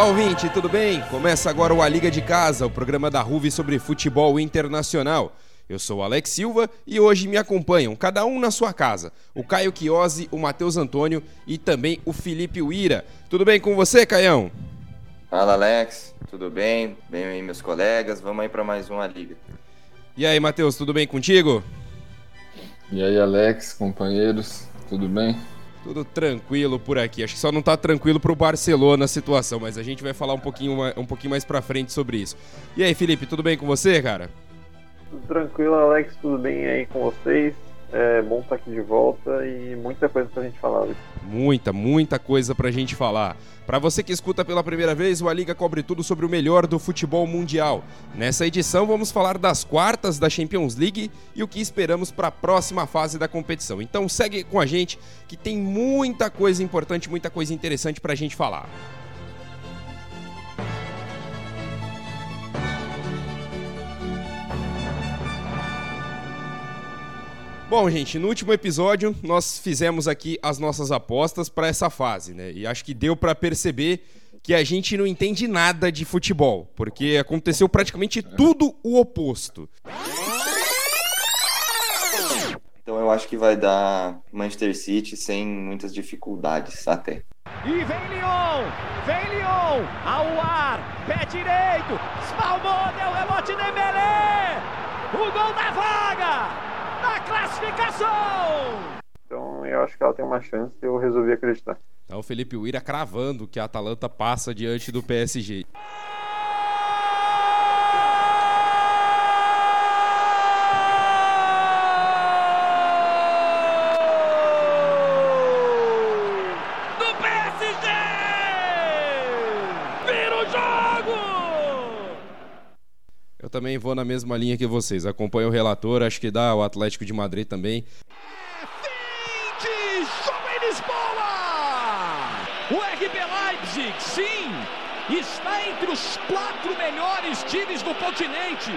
Olá, ouvinte, tudo bem? Começa agora o A Liga de Casa, o programa da RUV sobre futebol internacional. Eu sou o Alex Silva e hoje me acompanham, cada um na sua casa, o Caio Chiosi, o Matheus Antônio e também o Felipe Uira. Tudo bem com você, Caião? Fala, Alex. Tudo bem? Bem aí, meus colegas. Vamos aí para mais uma liga. E aí, Matheus, tudo bem contigo? E aí, Alex, companheiros, tudo bem? Tudo tranquilo por aqui. Acho que só não tá tranquilo pro Barcelona a situação, mas a gente vai falar um pouquinho, um pouquinho mais pra frente sobre isso. E aí, Felipe, tudo bem com você, cara? Tudo tranquilo, Alex, tudo bem aí com vocês? É bom estar aqui de volta e muita coisa pra gente falar. Muita, muita coisa pra gente falar. Para você que escuta pela primeira vez, o A Liga cobre tudo sobre o melhor do futebol mundial. Nessa edição vamos falar das quartas da Champions League e o que esperamos para a próxima fase da competição. Então segue com a gente que tem muita coisa importante, muita coisa interessante para a gente falar. Bom, gente, no último episódio nós fizemos aqui as nossas apostas para essa fase, né? E acho que deu para perceber que a gente não entende nada de futebol, porque aconteceu praticamente tudo o oposto. Então eu acho que vai dar Manchester City sem muitas dificuldades até. E vem Lyon! Vem Lyon! Ao ar! Pé direito! Spalmou, deu rebote Dembélé! O gol da vaga! Na classificação! Então eu acho que ela tem uma chance e eu resolvi acreditar. Então o Felipe Uira cravando que a Atalanta passa diante do PSG. Também vou na mesma linha que vocês. Acompanho o relator, acho que dá o Atlético de Madrid também. É fim de jogo em Lisboa! O RB Leipzig, sim, está entre os quatro melhores times do continente.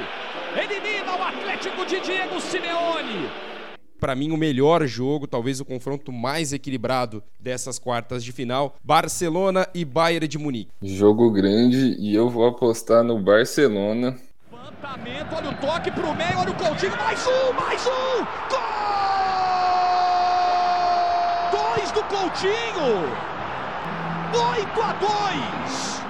Elimina o Atlético de Diego Simeone para mim o melhor jogo, talvez o confronto mais equilibrado dessas quartas de final, Barcelona e Bayern de Munique. Jogo grande e eu vou apostar no Barcelona Levantamento, olha o toque pro meio, olha o Coutinho, mais um, mais um! Gol! Dois do Coutinho! 8 a 2!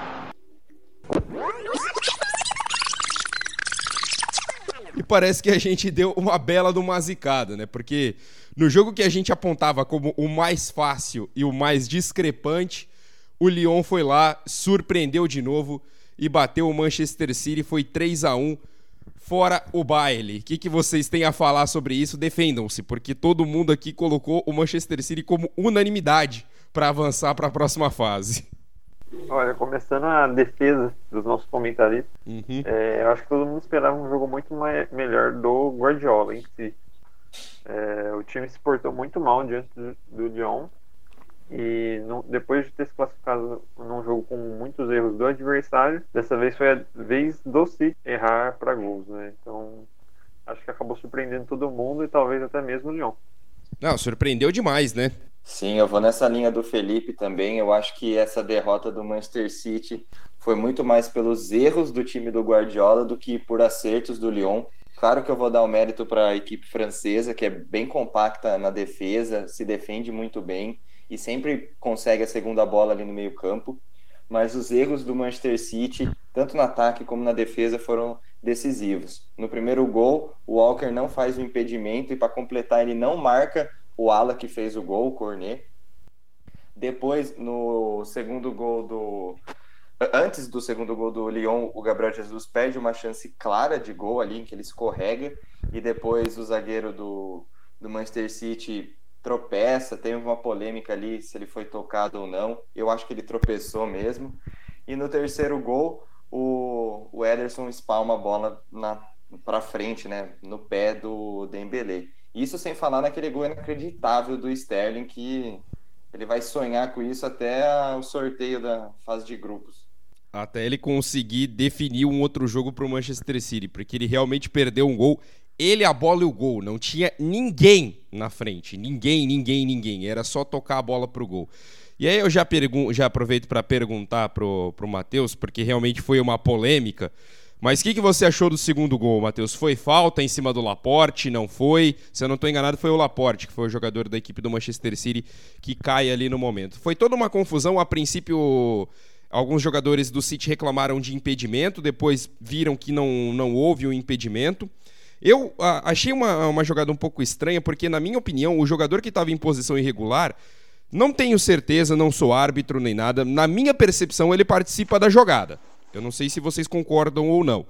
E parece que a gente deu uma bela do mazicada, né? Porque no jogo que a gente apontava como o mais fácil e o mais discrepante, o Lyon foi lá, surpreendeu de novo e bateu o Manchester City, foi 3 a 1 fora o baile. O que, que vocês têm a falar sobre isso? Defendam-se, porque todo mundo aqui colocou o Manchester City como unanimidade para avançar para a próxima fase. Olha, começando a defesa dos nossos comentaristas, uhum. é, eu acho que todo mundo esperava um jogo muito mais, melhor do Guardiola em si. É, o time se portou muito mal diante do, do Lyon e depois de ter se classificado num jogo com muitos erros do adversário, dessa vez foi a vez do City errar para gols, né? Então acho que acabou surpreendendo todo mundo e talvez até mesmo o Lyon. Não, surpreendeu demais, né? Sim, eu vou nessa linha do Felipe também. Eu acho que essa derrota do Manchester City foi muito mais pelos erros do time do Guardiola do que por acertos do Lyon. Claro que eu vou dar o mérito para a equipe francesa, que é bem compacta na defesa, se defende muito bem e sempre consegue a segunda bola ali no meio-campo. Mas os erros do Manchester City, tanto no ataque como na defesa, foram decisivos. No primeiro gol, o Walker não faz o impedimento e, para completar, ele não marca o ala que fez o gol, o Cornet. Depois, no segundo gol do. Antes do segundo gol do Lyon, o Gabriel Jesus perde uma chance clara de gol ali, em que ele escorrega, e depois o zagueiro do, do Manchester City tropeça, tem uma polêmica ali se ele foi tocado ou não. Eu acho que ele tropeçou mesmo. E no terceiro gol, o, o Ederson espalma a bola para frente, né, no pé do Dembélé. Isso sem falar naquele gol inacreditável do Sterling que ele vai sonhar com isso até o sorteio da fase de grupos. Até ele conseguir definir um outro jogo para o Manchester City, porque ele realmente perdeu um gol ele, a bola e o gol. Não tinha ninguém na frente. Ninguém, ninguém, ninguém. Era só tocar a bola pro gol. E aí eu já, já aproveito para perguntar pro, pro Matheus, porque realmente foi uma polêmica. Mas o que, que você achou do segundo gol, Matheus? Foi falta em cima do Laporte? Não foi? Se eu não estou enganado, foi o Laporte, que foi o jogador da equipe do Manchester City que cai ali no momento. Foi toda uma confusão. A princípio, alguns jogadores do City reclamaram de impedimento, depois viram que não, não houve o um impedimento. Eu a, achei uma, uma jogada um pouco estranha, porque, na minha opinião, o jogador que estava em posição irregular não tenho certeza, não sou árbitro nem nada. Na minha percepção, ele participa da jogada. Eu não sei se vocês concordam ou não.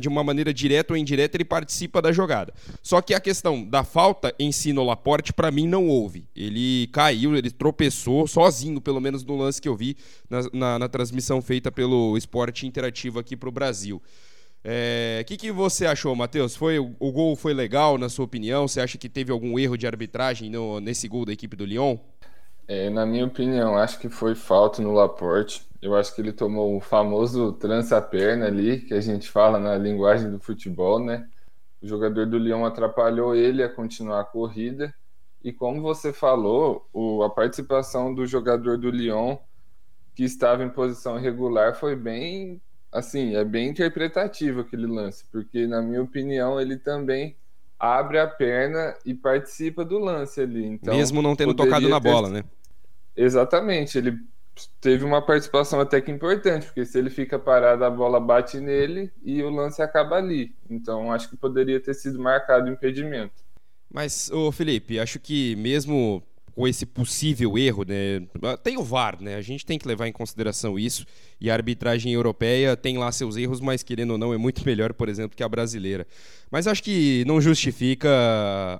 De uma maneira direta ou indireta, ele participa da jogada. Só que a questão da falta em si no Laporte, para mim, não houve. Ele caiu, ele tropeçou sozinho, pelo menos no lance que eu vi na, na, na transmissão feita pelo Esporte Interativo aqui para o Brasil. O é, que, que você achou, Matheus? Foi, o, o, gol foi legal, na sua opinião? Você acha que teve algum erro de arbitragem no, nesse gol da equipe do Lyon? É, na minha opinião, acho que foi falta no Laporte. Eu acho que ele tomou o famoso trança-perna ali, que a gente fala na linguagem do futebol, né? O jogador do Lyon atrapalhou ele a continuar a corrida. E como você falou, o, a participação do jogador do Lyon, que estava em posição irregular, foi bem, assim, é bem interpretativo aquele lance, porque, na minha opinião, ele também abre a perna e participa do lance ali. Então, Mesmo não tendo tocado na ter... bola, né? Exatamente, ele teve uma participação até que importante, porque se ele fica parado, a bola bate nele e o lance acaba ali. Então acho que poderia ter sido marcado o impedimento. Mas, ô Felipe, acho que mesmo com esse possível erro, né? Tem o VAR, né? A gente tem que levar em consideração isso. E a arbitragem europeia tem lá seus erros, mas querendo ou não, é muito melhor, por exemplo, que a brasileira. Mas acho que não justifica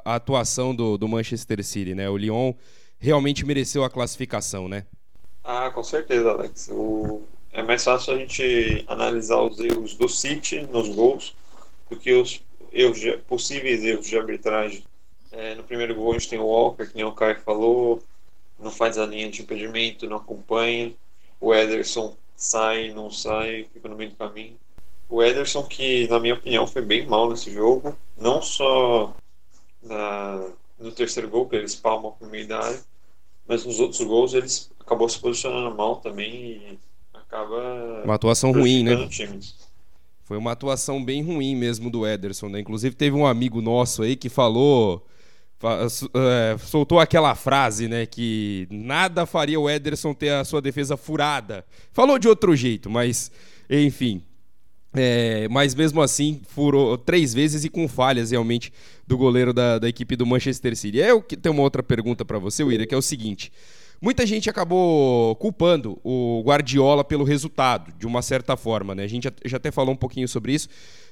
a atuação do, do Manchester City, né? O Lyon realmente mereceu a classificação, né? Ah, com certeza, Alex. O... É mais fácil a gente analisar os erros do City nos gols do que os erros de... possíveis erros de arbitragem. É, no primeiro gol a gente tem o Walker, que nem o Caio falou, não faz a linha de impedimento, não acompanha. O Ederson sai, não sai, fica no meio do caminho. O Ederson, que na minha opinião foi bem mal nesse jogo, não só na, no terceiro gol, que eles palmam no meio da área, mas nos outros gols eles acabou se posicionando mal também e acaba. Uma atuação ruim, né? Foi uma atuação bem ruim mesmo do Ederson, né? Inclusive teve um amigo nosso aí que falou. É, soltou aquela frase, né? Que nada faria o Ederson ter a sua defesa furada. Falou de outro jeito, mas enfim. É, mas mesmo assim, furou três vezes e com falhas realmente do goleiro da, da equipe do Manchester City. Eu tenho uma outra pergunta para você, William, que é o seguinte: muita gente acabou culpando o Guardiola pelo resultado, de uma certa forma, né? A gente já até falou um pouquinho sobre isso,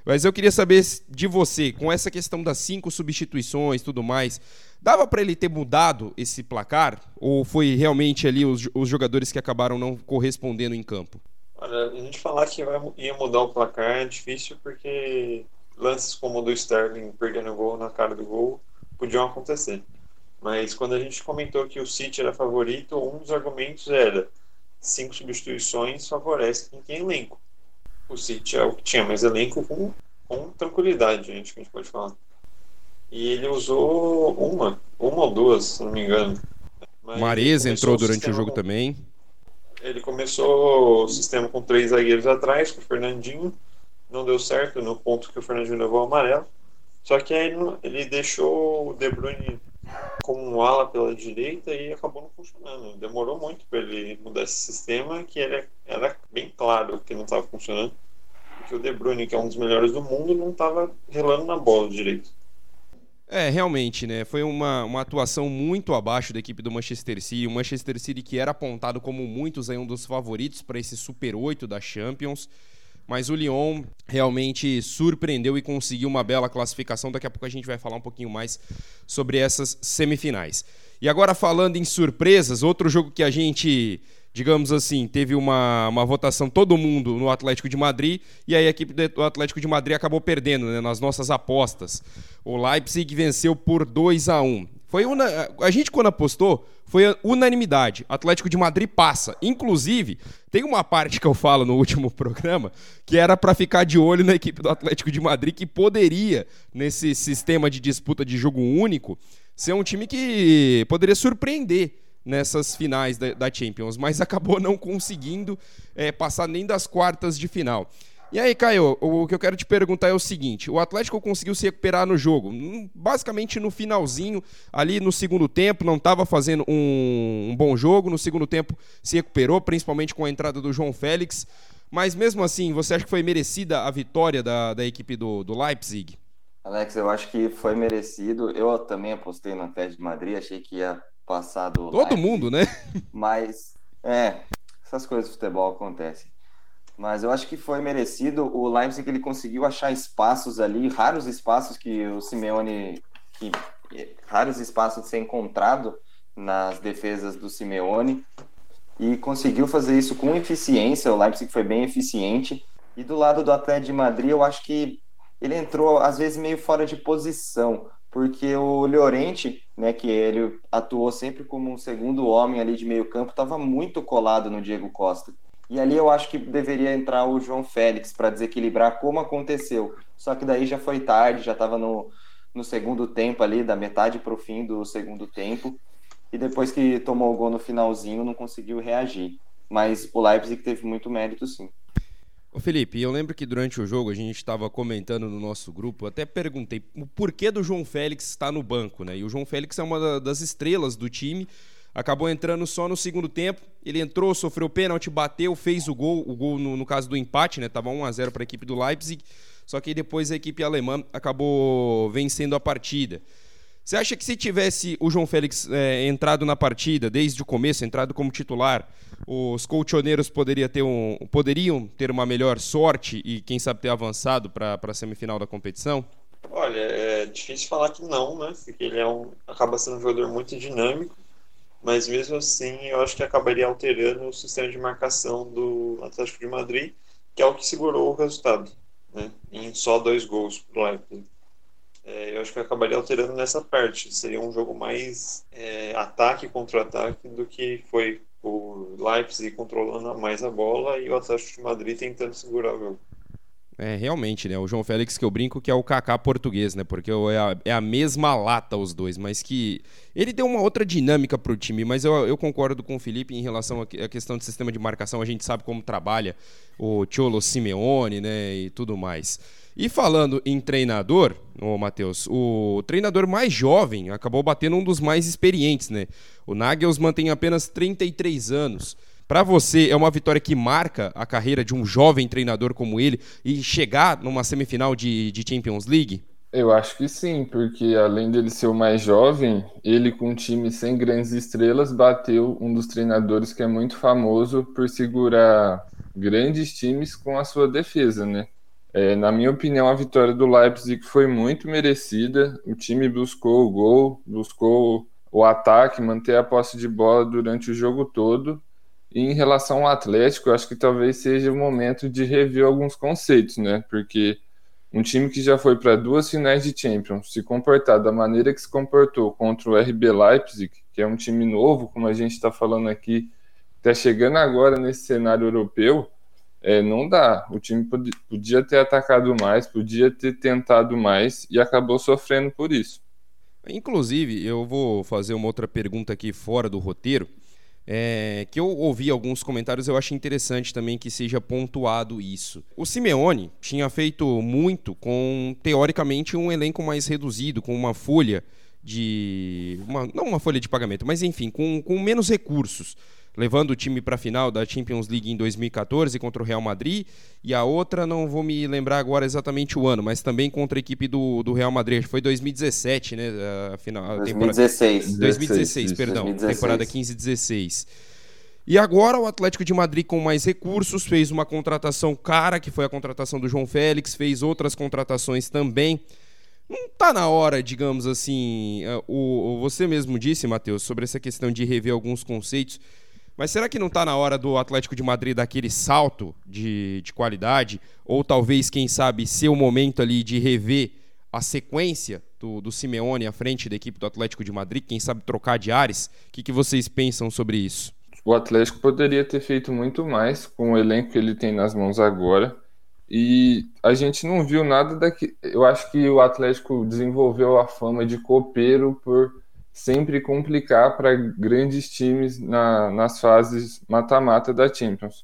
mas eu queria saber de você, com essa questão das cinco substituições tudo mais, dava para ele ter mudado esse placar? Ou foi realmente ali os, os jogadores que acabaram não correspondendo em campo? Olha, a gente falar que ia mudar o placar é difícil porque lances como o do Sterling perdendo o gol na cara do gol podiam acontecer. Mas quando a gente comentou que o City era favorito, um dos argumentos era cinco substituições favorece quem tem elenco. O City é o que tinha mais elenco com, com tranquilidade, gente, que a gente pode falar. E ele usou uma, uma ou duas, se não me engano. Mas entrou durante o jogo com... também. Ele começou o sistema com três zagueiros atrás, com o Fernandinho. Não deu certo no ponto que o Fernandinho levou o amarelo. Só que aí ele deixou o De Bruyne como um ala pela direita e acabou não funcionando. Demorou muito para ele mudar esse sistema, que era, era bem claro que não estava funcionando. Porque o De Bruyne, que é um dos melhores do mundo, não estava relando na bola direito. É, realmente, né? Foi uma, uma atuação muito abaixo da equipe do Manchester City. O Manchester City que era apontado como muitos aí um dos favoritos para esse Super 8 da Champions. Mas o Lyon realmente surpreendeu e conseguiu uma bela classificação. Daqui a pouco a gente vai falar um pouquinho mais sobre essas semifinais. E agora falando em surpresas, outro jogo que a gente digamos assim, teve uma, uma votação todo mundo no Atlético de Madrid e aí a equipe do Atlético de Madrid acabou perdendo né, nas nossas apostas. O Leipzig venceu por 2 a 1. Foi una... a gente quando apostou foi unanimidade. Atlético de Madrid passa. Inclusive, tem uma parte que eu falo no último programa que era para ficar de olho na equipe do Atlético de Madrid que poderia nesse sistema de disputa de jogo único ser um time que poderia surpreender nessas finais da, Champions, mas acabou não conseguindo é, passar nem das quartas de final. E aí, Caio, o que eu quero te perguntar é o seguinte: o Atlético conseguiu se recuperar no jogo, hum, basicamente no finalzinho, ali no segundo tempo, não estava fazendo um, um, bom jogo, no segundo tempo se recuperou, principalmente com a entrada do João Félix. Mas mesmo assim, você acha que foi merecida a vitória da, da equipe do, do Leipzig? Alex, eu acho que foi merecido. Eu também apostei no Atlético de Madrid, achei que ia passar do. Todo Leipzig, mundo, né? Mas, é, essas coisas do futebol acontecem mas eu acho que foi merecido. O Leipzig ele conseguiu achar espaços ali, raros espaços que o Simeone, que, raros espaços de ser encontrado nas defesas do Simeone e conseguiu fazer isso com eficiência. O Leipzig foi bem eficiente. E do lado do Atlético de Madrid, eu acho que ele entrou às vezes meio fora de posição, porque o Llorente, né, que ele atuou sempre como um segundo homem ali de meio campo, estava muito colado no Diego Costa. E ali eu acho que deveria entrar o João Félix para desequilibrar como aconteceu. Só que daí já foi tarde, já estava no, no segundo tempo ali, da metade para o fim do segundo tempo. E depois que tomou o gol no finalzinho, não conseguiu reagir. Mas o Leipzig teve muito mérito, sim. Ô Felipe, eu lembro que durante o jogo a gente estava comentando no nosso grupo, até perguntei o porquê do João Félix estar no banco, né? E o João Félix é uma das estrelas do time, acabou entrando só no segundo tempo. Ele entrou, sofreu pênalti, bateu, fez o gol, o gol no, no caso do empate, né? Tava 1 a 0 para a equipe do Leipzig. Só que depois a equipe alemã acabou vencendo a partida. Você acha que se tivesse o João Félix é, entrado na partida desde o começo, entrado como titular, os colchoneiros poderia ter um, poderiam ter uma melhor sorte e, quem sabe, ter avançado para a semifinal da competição? Olha, é difícil falar que não, né? Porque ele é um, acaba sendo um jogador muito dinâmico mas mesmo assim eu acho que acabaria alterando o sistema de marcação do Atlético de Madrid, que é o que segurou o resultado, né? em só dois gols para o Leipzig. É, eu acho que acabaria alterando nessa parte. Seria um jogo mais é, ataque contra ataque do que foi o Leipzig controlando mais a bola e o Atlético de Madrid tentando segurar o jogo. É, realmente, né? O João Félix que eu brinco que é o Kaká português, né? Porque é a, é a mesma lata os dois, mas que ele deu uma outra dinâmica para o time, mas eu, eu, concordo com o Felipe em relação à questão do sistema de marcação, a gente sabe como trabalha o Cholo Simeone, né, e tudo mais. E falando em treinador, ô Matheus, o treinador mais jovem acabou batendo um dos mais experientes, né? O Nagelsmann tem apenas 33 anos. Para você, é uma vitória que marca a carreira de um jovem treinador como ele e chegar numa semifinal de, de Champions League? Eu acho que sim, porque além dele ser o mais jovem, ele com um time sem grandes estrelas bateu um dos treinadores que é muito famoso por segurar grandes times com a sua defesa, né? É, na minha opinião, a vitória do Leipzig foi muito merecida. O time buscou o gol, buscou o ataque, manter a posse de bola durante o jogo todo e em relação ao Atlético, eu acho que talvez seja o momento de rever alguns conceitos, né? Porque um time que já foi para duas finais de Champions se comportar da maneira que se comportou contra o RB Leipzig, que é um time novo, como a gente está falando aqui, está chegando agora nesse cenário europeu, é, não dá. O time podia ter atacado mais, podia ter tentado mais e acabou sofrendo por isso. Inclusive, eu vou fazer uma outra pergunta aqui fora do roteiro é, que eu ouvi alguns comentários, eu acho interessante também que seja pontuado isso. O Simeone tinha feito muito com, teoricamente, um elenco mais reduzido, com uma folha de. Uma, não uma folha de pagamento, mas enfim, com, com menos recursos levando o time para a final da Champions League em 2014 contra o Real Madrid, e a outra não vou me lembrar agora exatamente o ano, mas também contra a equipe do, do Real Madrid, foi 2017, né, a final, 2016. Temporada, 2016, perdão, 2016. temporada 15-16. E agora o Atlético de Madrid com mais recursos fez uma contratação cara, que foi a contratação do João Félix, fez outras contratações também. Não está na hora, digamos assim, é, o, o você mesmo disse, Matheus, sobre essa questão de rever alguns conceitos. Mas será que não está na hora do Atlético de Madrid dar aquele salto de, de qualidade? Ou talvez, quem sabe, ser o momento ali de rever a sequência do, do Simeone à frente da equipe do Atlético de Madrid? Quem sabe trocar de ares? O que, que vocês pensam sobre isso? O Atlético poderia ter feito muito mais com o elenco que ele tem nas mãos agora. E a gente não viu nada daqui. Eu acho que o Atlético desenvolveu a fama de copeiro por sempre complicar para grandes times na, nas fases mata-mata da Champions.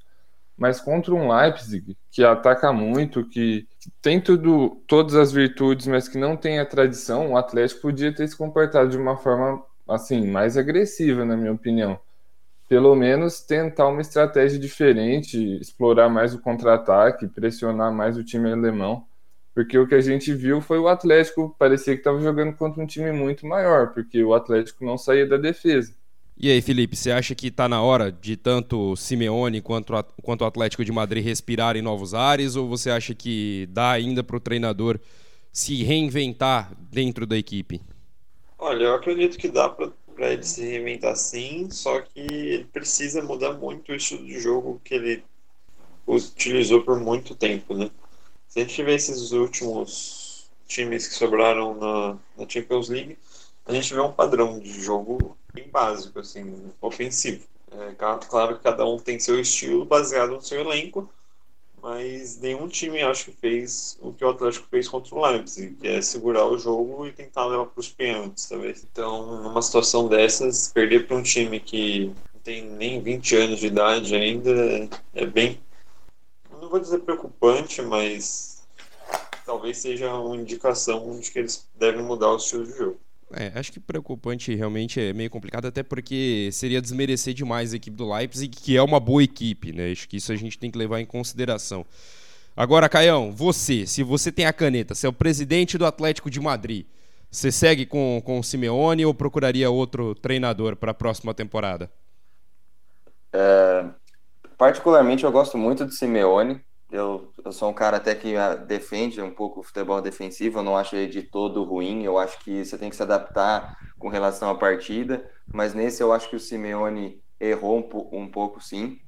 Mas contra um Leipzig que ataca muito, que tem tudo, todas as virtudes, mas que não tem a tradição, o Atlético podia ter se comportado de uma forma assim mais agressiva, na minha opinião. Pelo menos tentar uma estratégia diferente, explorar mais o contra-ataque, pressionar mais o time alemão porque o que a gente viu foi o Atlético parecia que estava jogando contra um time muito maior, porque o Atlético não saía da defesa. E aí, Felipe, você acha que está na hora de tanto Simeone quanto, a, quanto o Atlético de Madrid respirarem novos ares, ou você acha que dá ainda para o treinador se reinventar dentro da equipe? Olha, eu acredito que dá para ele se reinventar sim, só que ele precisa mudar muito o estilo de jogo que ele utilizou por muito tempo, né? Se a gente vê esses últimos times que sobraram na, na Champions League, a gente vê um padrão de jogo bem básico, assim, ofensivo. É, claro que cada um tem seu estilo baseado no seu elenco, mas nenhum time acho que fez o que o Atlético fez contra o Leipzig, que é segurar o jogo e tentar levar para os pênaltis, talvez. Então, numa situação dessas, perder para um time que não tem nem 20 anos de idade ainda é bem vou dizer preocupante, mas talvez seja uma indicação de que eles devem mudar o estilo de jogo. É, acho que preocupante realmente é meio complicado, até porque seria desmerecer demais a equipe do Leipzig, que é uma boa equipe, né? Acho que isso a gente tem que levar em consideração. Agora, Caião, você, se você tem a caneta, você é o presidente do Atlético de Madrid, você segue com, com o Simeone ou procuraria outro treinador para a próxima temporada? É, Particularmente, eu gosto muito do Simeone. Eu, eu sou um cara até que ah, defende um pouco o futebol defensivo, eu não acho ele de todo ruim, eu acho que você tem que se adaptar com relação à partida, mas nesse eu acho que o Simeone errou um, um pouco sim.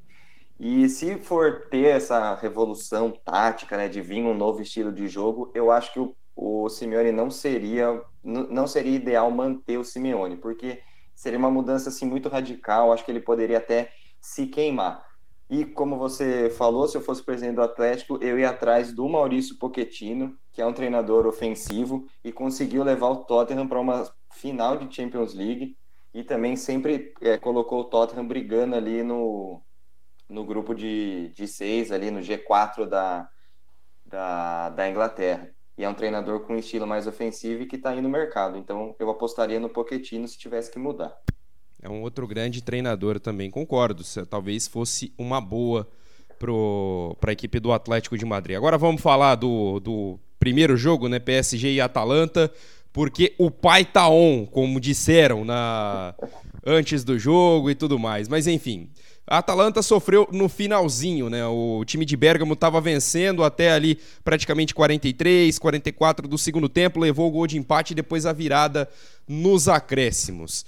E se for ter essa revolução tática, né, de vir um novo estilo de jogo, eu acho que o, o Simeone não seria não seria ideal manter o Simeone, porque seria uma mudança assim muito radical, acho que ele poderia até se queimar. E como você falou, se eu fosse presidente do Atlético, eu ia atrás do Maurício Pochettino, que é um treinador ofensivo e conseguiu levar o Tottenham para uma final de Champions League e também sempre é, colocou o Tottenham brigando ali no, no grupo de, de seis, ali no G4 da, da, da Inglaterra. E é um treinador com um estilo mais ofensivo e que está aí no mercado. Então eu apostaria no Pochettino se tivesse que mudar. É um outro grande treinador também, concordo. Talvez fosse uma boa para a equipe do Atlético de Madrid. Agora vamos falar do, do primeiro jogo, né? PSG e Atalanta, porque o pai tá on, como disseram na antes do jogo e tudo mais. Mas enfim, a Atalanta sofreu no finalzinho, né? O time de Bergamo estava vencendo até ali praticamente 43, 44 do segundo tempo, levou o gol de empate e depois a virada nos acréscimos.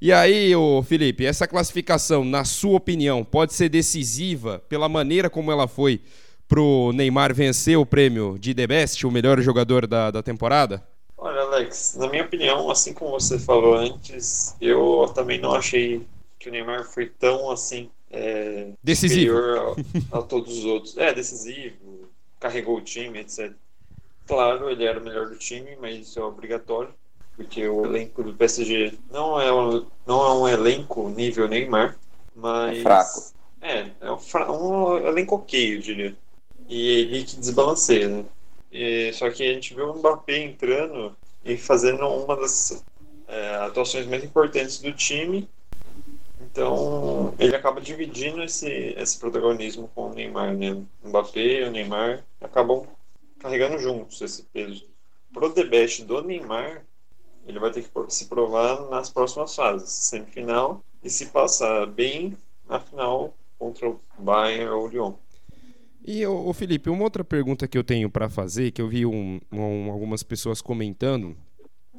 E aí, ô Felipe, essa classificação, na sua opinião, pode ser decisiva pela maneira como ela foi pro Neymar vencer o prêmio de The Best, o melhor jogador da, da temporada? Olha, Alex, na minha opinião, assim como você falou antes, eu também não achei que o Neymar foi tão assim é, decisivo a, a todos os outros. É, decisivo, carregou o time, etc. Claro, ele era o melhor do time, mas isso é obrigatório porque o elenco do PSG não é um, não é um elenco nível Neymar, mas. É fraco. É, é um, fra... um elenco ok, eu diria. E ele que desbalanceia, né? E, só que a gente viu o Mbappé entrando e fazendo uma das é, atuações mais importantes do time. Então ele acaba dividindo esse, esse protagonismo com o Neymar, né? O Mbappé e o Neymar acabam carregando juntos esse peso. Pro debate do Neymar, ele vai ter que se provar nas próximas fases, semifinal, e se passar bem na final contra o Bayern ou o Lyon. E o Felipe, uma outra pergunta que eu tenho para fazer, que eu vi um, um, algumas pessoas comentando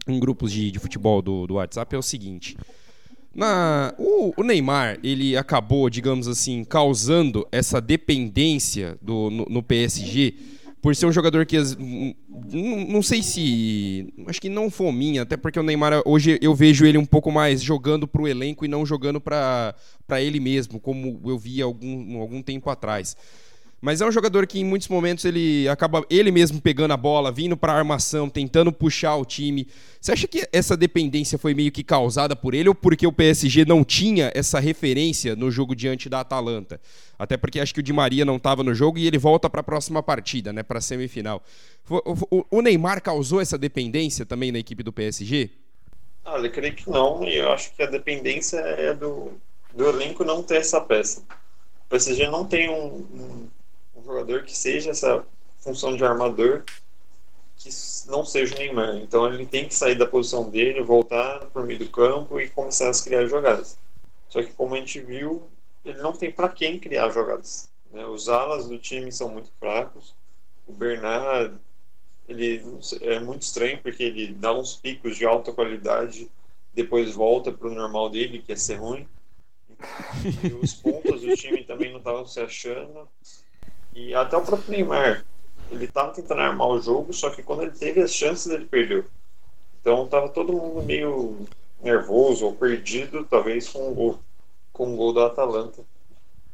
em grupos de, de futebol do, do WhatsApp, é o seguinte. Na, o, o, Neymar, ele acabou, digamos assim, causando essa dependência do, no, no PSG por ser um jogador que não, sei se acho que não fominha, até porque o Neymar hoje eu vejo ele um pouco mais jogando para o elenco e não jogando para ele mesmo, como eu vi algum algum tempo atrás. Mas é um jogador que em muitos momentos ele acaba ele mesmo pegando a bola, vindo para armação, tentando puxar o time. Você acha que essa dependência foi meio que causada por ele ou porque o PSG não tinha essa referência no jogo diante da Atalanta? Até porque acho que o Di Maria não estava no jogo e ele volta para a próxima partida, né, para a semifinal. O Neymar causou essa dependência também na equipe do PSG? Olha, eu creio que não, e eu acho que a dependência é do, do elenco não ter essa peça. O PSG não tem um, um jogador que seja essa função de armador que não seja o Neymar. Então ele tem que sair da posição dele, voltar para o meio do campo e começar a criar jogadas. Só que como a gente viu, ele não tem para quem criar jogadas. Né? Os alas do time são muito fracos. O Bernard ele é muito estranho porque ele dá uns picos de alta qualidade, depois volta para o normal dele, que é ser ruim. E os pontos do time também não estavam se achando. E até o próprio Neymar, ele estava tentando armar o jogo, só que quando ele teve as chances, ele perdeu. Então tava todo mundo meio nervoso ou perdido, talvez com o gol, com o gol do Atalanta,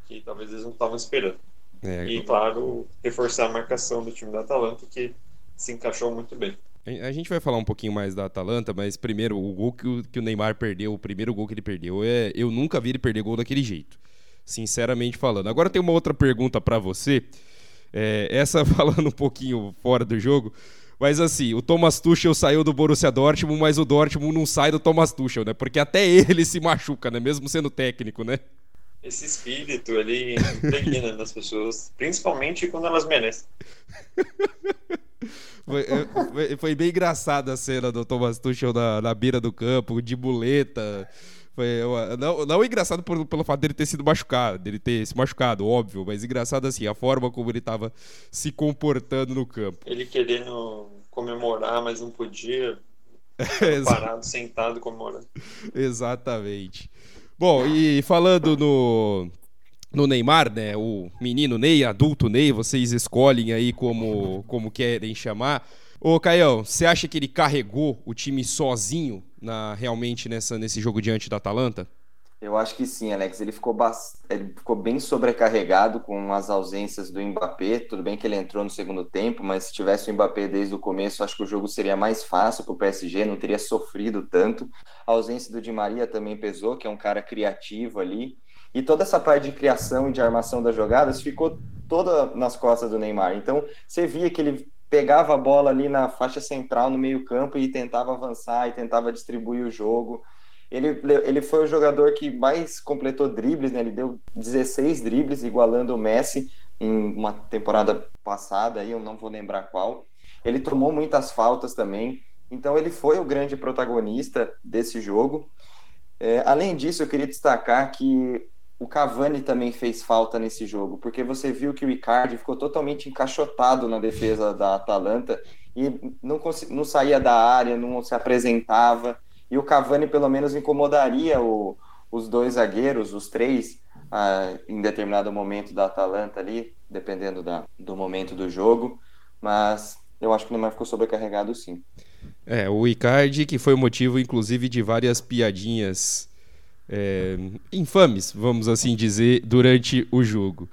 que talvez eles não estavam esperando. É, e claro, reforçar a marcação do time do Atalanta, que se encaixou muito bem. A gente vai falar um pouquinho mais da Atalanta, mas primeiro, o gol que o, que o Neymar perdeu, o primeiro gol que ele perdeu, é, eu nunca vi ele perder gol daquele jeito sinceramente falando. Agora tem uma outra pergunta para você. É, essa falando um pouquinho fora do jogo. Mas assim, o Thomas Tuchel saiu do Borussia Dortmund, mas o Dortmund não sai do Thomas Tuchel, né? Porque até ele se machuca, né? Mesmo sendo técnico, né? Esse espírito, ele impregna nas pessoas, principalmente quando elas merecem. Foi, foi, foi, bem engraçada a cena do Thomas Tuchel na, na beira do campo, de muleta, foi uma, não, não engraçado por, pelo fato dele ter sido machucado, dele ter se machucado, óbvio, mas engraçado assim, a forma como ele estava se comportando no campo. Ele querendo comemorar, mas não podia. parado, sentado, comemorando. Exatamente. Bom, e falando no, no Neymar, né? O menino Ney, adulto Ney, vocês escolhem aí como, como querem chamar. Ô, Caião, você acha que ele carregou o time sozinho na, realmente nessa, nesse jogo diante da Atalanta? Eu acho que sim, Alex. Ele ficou, ele ficou bem sobrecarregado com as ausências do Mbappé. Tudo bem que ele entrou no segundo tempo, mas se tivesse o Mbappé desde o começo, acho que o jogo seria mais fácil para o PSG, não teria sofrido tanto. A ausência do Di Maria também pesou, que é um cara criativo ali. E toda essa parte de criação e de armação das jogadas ficou toda nas costas do Neymar. Então, você via que ele pegava a bola ali na faixa central, no meio-campo, e tentava avançar e tentava distribuir o jogo. Ele, ele foi o jogador que mais completou dribles, né? Ele deu 16 dribles, igualando o Messi em uma temporada passada, aí eu não vou lembrar qual. Ele tomou muitas faltas também, então ele foi o grande protagonista desse jogo. É, além disso, eu queria destacar que o Cavani também fez falta nesse jogo, porque você viu que o Icardi ficou totalmente encaixotado na defesa da Atalanta e não, não saía da área, não se apresentava. E o Cavani, pelo menos, incomodaria o, os dois zagueiros, os três, ah, em determinado momento da Atalanta ali, dependendo da, do momento do jogo. Mas eu acho que o Neymar ficou sobrecarregado sim. É, o Icardi, que foi o motivo, inclusive, de várias piadinhas é, infames, vamos assim dizer, durante o jogo.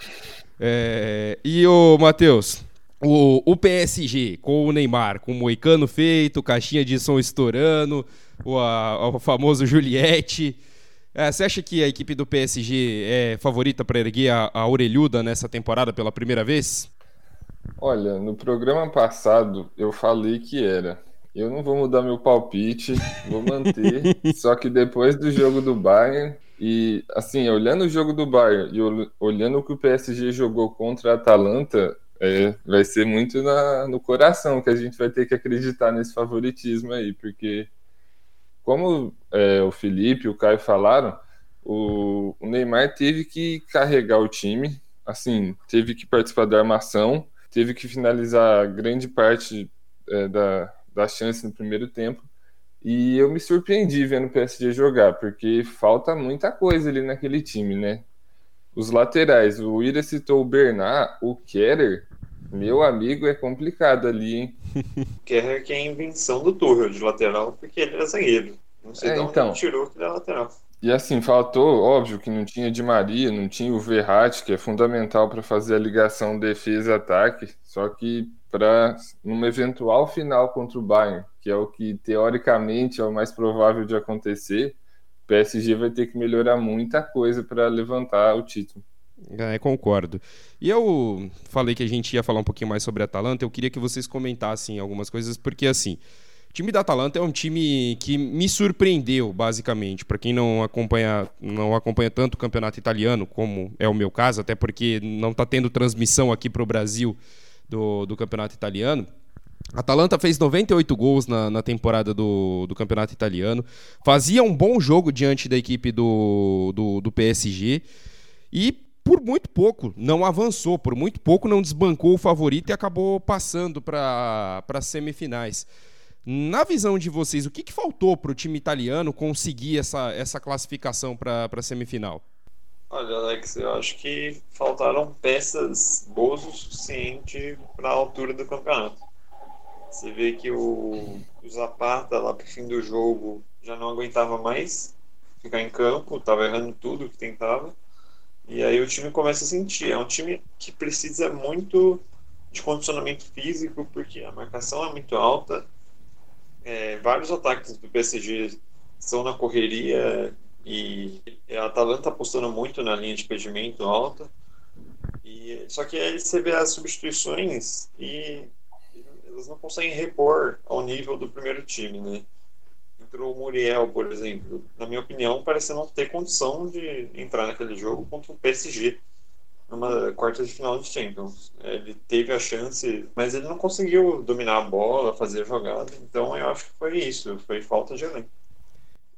É, e o Matheus, o, o, PSG com o Neymar, com o Moicano feito, caixinha de som estourando, o, a, o famoso Juliette. É, você acha que a equipe do PSG é favorita para erguer a, a orelhuda nessa temporada pela primeira vez? Olha, no programa passado eu falei que era. Eu não vou mudar meu palpite, vou manter. só que depois do jogo do Bayern, e assim, olhando o jogo do Bayern e olhando o que o PSG jogou contra a Atalanta, é, vai ser muito na, no coração que a gente vai ter que acreditar nesse favoritismo aí, porque como é, o Felipe e o Caio falaram, o, o, Neymar teve que carregar o time, assim, teve que participar da armação, teve que finalizar grande parte é, da, da chance no primeiro tempo. E eu me surpreendi vendo o PSG jogar, porque falta muita coisa ali naquele time, né? Os laterais, o Ira citou o Bernard, o Keller, meu amigo, é complicado ali, hein? Keller que é a invenção do Tuchel de lateral, porque ele é zagueiro. Não sei é, de onde então, ele tirou que é lateral. E assim, faltou, óbvio que não tinha de Maria, não tinha o Verratti, que é fundamental para fazer a ligação defesa-ataque, só que para numa eventual final contra o Bayern, que é o que teoricamente é o mais provável de acontecer, o PSG vai ter que melhorar muita coisa para levantar o título. É, concordo. E eu falei que a gente ia falar um pouquinho mais sobre a Atalanta, eu queria que vocês comentassem algumas coisas, porque assim, o time da Atalanta é um time que me surpreendeu, basicamente. Para quem não acompanha, não acompanha tanto o campeonato italiano, como é o meu caso, até porque não está tendo transmissão aqui para o Brasil do, do campeonato italiano. Atalanta fez 98 gols na, na temporada do, do campeonato italiano. Fazia um bom jogo diante da equipe do, do, do PSG. E por muito pouco não avançou, por muito pouco não desbancou o favorito e acabou passando para as semifinais. Na visão de vocês, o que, que faltou para o time italiano conseguir essa, essa classificação para a semifinal? Olha, Alex, eu acho que faltaram peças boas o suficiente para a altura do campeonato. Você vê que o, o Zapata, lá para o fim do jogo, já não aguentava mais ficar em campo, estava errando tudo que tentava. E aí o time começa a sentir. É um time que precisa muito de condicionamento físico, porque a marcação é muito alta é, vários ataques do PSG são na correria e a Atalanta apostando muito na linha de impedimento alta. E, só que aí você vê as substituições e elas não conseguem repor ao nível do primeiro time, né? Entrou o Muriel, por exemplo. Na minha opinião, parece não ter condição de entrar naquele jogo contra o PSG numa quarta de final de Champions. Ele teve a chance, mas ele não conseguiu dominar a bola, fazer a jogada. Então eu acho que foi isso, foi falta de elenco.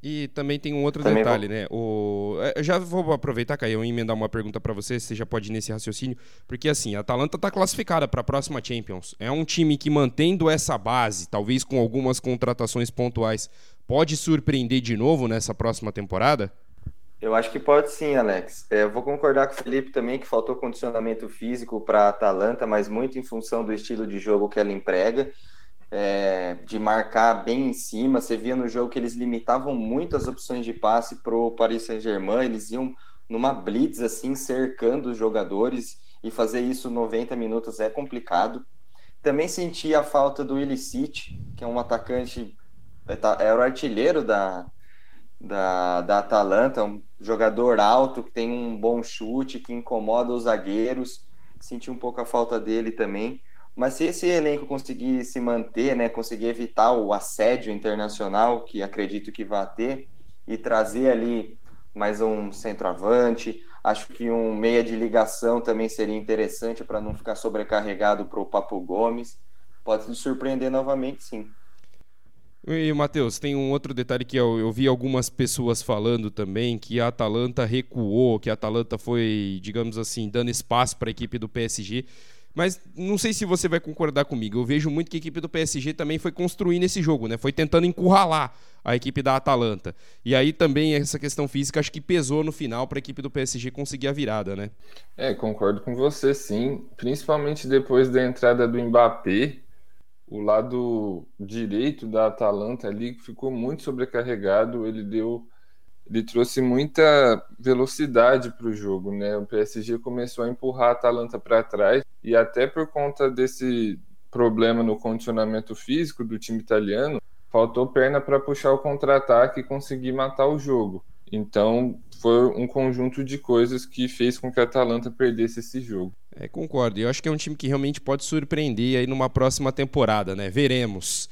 E também tem um outro também detalhe, vou... né? O... É, eu já vou aproveitar, Caio, e emendar uma pergunta para você, você já pode ir nesse raciocínio, porque assim, a Atalanta está classificada para a próxima Champions. É um time que, mantendo essa base, talvez com algumas contratações pontuais, pode surpreender de novo nessa próxima temporada? Eu acho que pode sim, Alex. É, vou concordar com o Felipe também que faltou condicionamento físico para a Atalanta, mas muito em função do estilo de jogo que ela emprega, é, de marcar bem em cima. Você via no jogo que eles limitavam muito as opções de passe para o Paris Saint-Germain, eles iam numa blitz assim, cercando os jogadores, e fazer isso 90 minutos é complicado. Também senti a falta do Illicit, que é um atacante, é, tá, era o artilheiro da, da, da Atalanta, um jogador alto, que tem um bom chute, que incomoda os zagueiros. Senti um pouco a falta dele também. Mas se esse elenco conseguir se manter, né, conseguir evitar o assédio internacional, que acredito que vai ter, e trazer ali mais um centroavante, acho que um meia de ligação também seria interessante para não ficar sobrecarregado para o Papo Gomes. Pode nos surpreender novamente, sim. E, Matheus, tem um outro detalhe que eu, eu, vi algumas pessoas falando também, que a Atalanta recuou, que a Atalanta foi, digamos assim, dando espaço para a equipe do PSG. Mas não sei se você vai concordar comigo. Eu vejo muito que a equipe do PSG também foi construindo esse jogo, né? Foi tentando encurralar a equipe da Atalanta. E aí também essa questão física acho que pesou no final para a equipe do PSG conseguir a virada, né? É, concordo com você, sim. Principalmente depois da entrada do Mbappé, o lado direito da Atalanta ali ficou muito sobrecarregado, ele deu ele trouxe muita velocidade para o jogo, né? O PSG começou a empurrar a Atalanta para trás e até por conta desse problema no condicionamento físico do time italiano, faltou perna para puxar o contra-ataque e conseguir matar o jogo. Então, foi um conjunto de coisas que fez com que a Atalanta perdesse esse jogo. É, concordo. Eu acho que é um time que realmente pode surpreender aí numa próxima temporada, né? Veremos.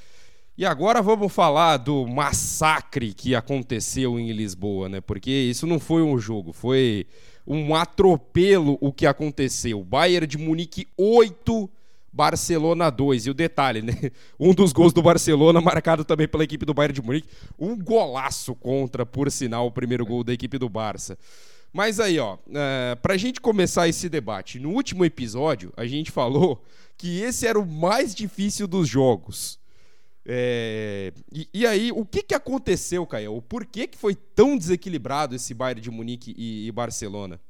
E agora vamos falar do massacre que aconteceu em Lisboa, né? Porque isso não foi um jogo, foi um atropelo o que aconteceu. Bayern de Munique 8, Barcelona 2. E o detalhe, né? Um dos gols do Barcelona, marcado também pela equipe do Bayern de Munique. Um golaço contra, por sinal, o primeiro gol da equipe do Barça. Mas aí, ó, é, pra gente começar esse debate, no último episódio, a gente falou que esse era o mais difícil dos jogos. É, e, e, aí, o que, que aconteceu, Caio? Por que, que foi tão desequilibrado esse Bayern de Munique e, e Barcelona?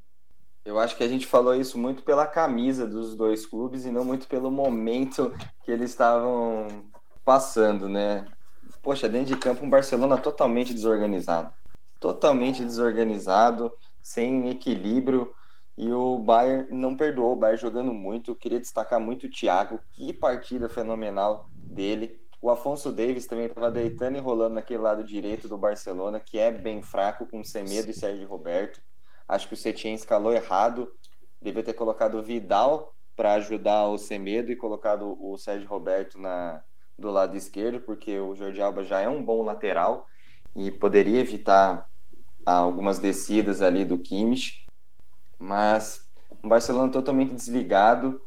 Eu acho que a gente falou isso muito pela camisa dos dois clubes e não muito pelo momento que eles estavam passando, né? Poxa, dentro de campo um Barcelona totalmente desorganizado. totalmente desorganizado, sem equilíbrio. E o Bayern não perdoou, o Bayern jogando muito. Eu queria destacar muito o Thiago, que partida fenomenal dele. O Afonso Davis também estava deitando e rolando naquele lado direito do Barcelona, que é bem fraco, com Semedo e Sérgio Roberto. Acho que o Setien escalou errado, devia ter colocado o Vidal para ajudar o Semedo e colocado o Sérgio Roberto na, do lado esquerdo, porque o Jordi Alba já é um bom lateral e poderia evitar algumas descidas ali do Kimmich. Mas o Barcelona totalmente desligado,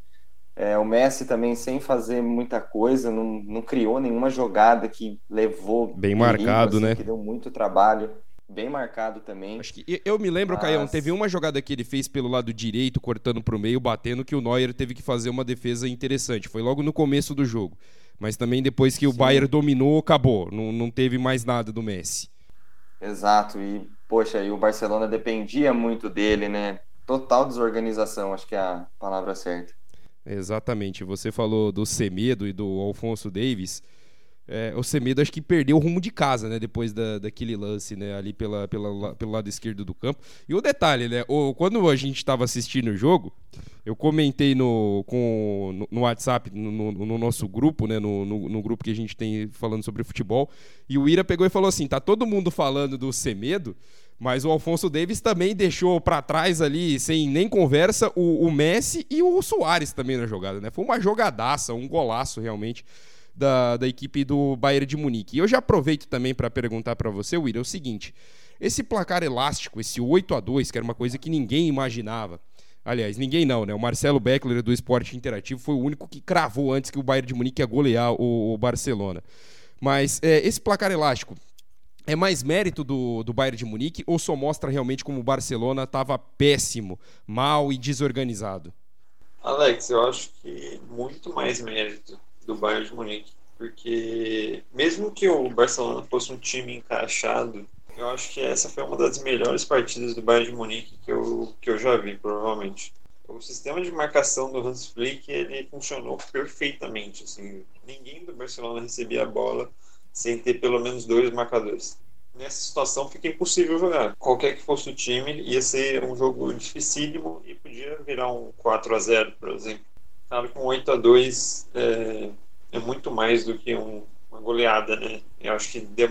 é, o Messi também sem fazer muita coisa, não, não criou nenhuma jogada que levou. Bem perigo, marcado, assim, né? Que deu muito trabalho. Bem marcado também. Acho que eu me lembro, Mas... Caião, teve uma jogada que ele fez pelo lado direito, cortando para o meio, batendo, que o Neuer teve que fazer uma defesa interessante. Foi logo no começo do jogo. Mas também depois que Sim. o Bayern dominou, acabou. Não, não teve mais nada do Messi. Exato. E, poxa, e o Barcelona dependia muito dele, né? Total desorganização, acho que é a palavra certa. Exatamente. Você falou do Semedo e do Alfonso Davis. É, o Semedo acho que perdeu o rumo de casa, né? Depois da, daquele lance, né? Ali pela, pela, pelo lado esquerdo do campo. E o detalhe, né? O, quando a gente estava assistindo o jogo, eu comentei no, com, no, no WhatsApp, no, no, nosso grupo, né? No, no, no, grupo que a gente tem falando sobre futebol. E o Ira pegou e falou assim: tá todo mundo falando do Semedo. Mas o Alfonso Davis também deixou para trás ali, sem nem conversa, o, o, Messi e o Soares também na jogada, né? Foi uma jogadaça, um golaço realmente da, da equipe do Bayern de Munique. E eu já aproveito também para perguntar para você, Will, é o seguinte: esse placar elástico, esse 8 a 2 que era uma coisa que ninguém imaginava. Aliás, ninguém não, né? O Marcelo Beckler do Esporte Interativo foi o único que cravou antes que o Bayern de Munique ia golear o, o Barcelona. Mas é, esse placar elástico, é mais mérito do, do Bayern de Munique ou só mostra realmente como o Barcelona estava péssimo, mal e desorganizado? Alex, eu acho que muito mais mérito do Bayern de Munique, porque mesmo que o Barcelona fosse um time encaixado, eu acho que essa foi uma das melhores partidas do Bayern de Munique que eu, que eu já vi, provavelmente. O sistema de marcação do Hans Flick ele funcionou perfeitamente. Assim, ninguém do Barcelona recebia a bola sem ter pelo menos dois marcadores. Nessa situação fica impossível jogar. Qualquer que fosse o time, ia ser um jogo dificílimo e podia virar um 4 a 0 por exemplo. Claro que um 8 a 2 é, é muito mais do que um, uma goleada, né? Eu acho que de,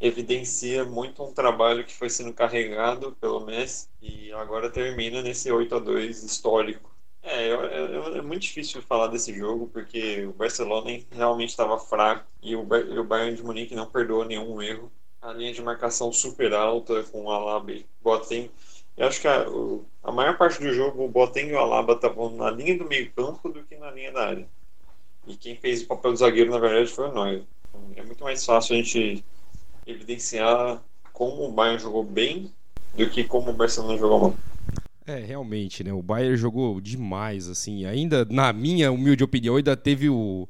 evidencia muito um trabalho que foi sendo carregado pelo Messi e agora termina nesse 8 a 2 histórico é, é, é, muito difícil falar desse jogo porque o Barcelona realmente estava fraco e o, o Bayern de Munique não perdoou nenhum erro. A linha de marcação super alta com o Alaba e Boateng. Eu acho que a, a maior parte do jogo o Boateng e o Alaba estavam na linha do meio campo do que na linha da área. E quem fez o papel do zagueiro, na verdade, foi o Neuer. É muito mais fácil a gente evidenciar como o Bayern jogou bem do que como o Barcelona jogou mal. É, realmente, né? O Bayern jogou demais, assim. Ainda, na minha humilde opinião, ainda teve o.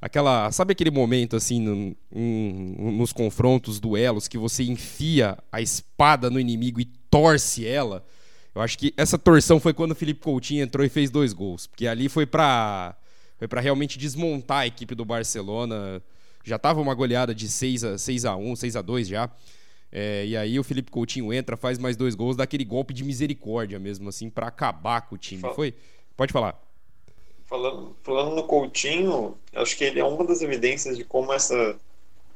Aquela. Sabe aquele momento, assim, no, um, nos confrontos, duelos, que você enfia a espada no inimigo e torce ela? Eu acho que essa torção foi quando o Felipe Coutinho entrou e fez dois gols. Porque ali foi pra. Foi para realmente desmontar a equipe do Barcelona. Já tava uma goleada de 6 a, 6 a 1 6 a 2 já. É, e aí o Felipe Coutinho entra, faz mais dois gols, dá aquele golpe de misericórdia mesmo, assim, para acabar com o time. Foi? Pode falar. Falando, falando no Coutinho, acho que ele é uma das evidências de como essa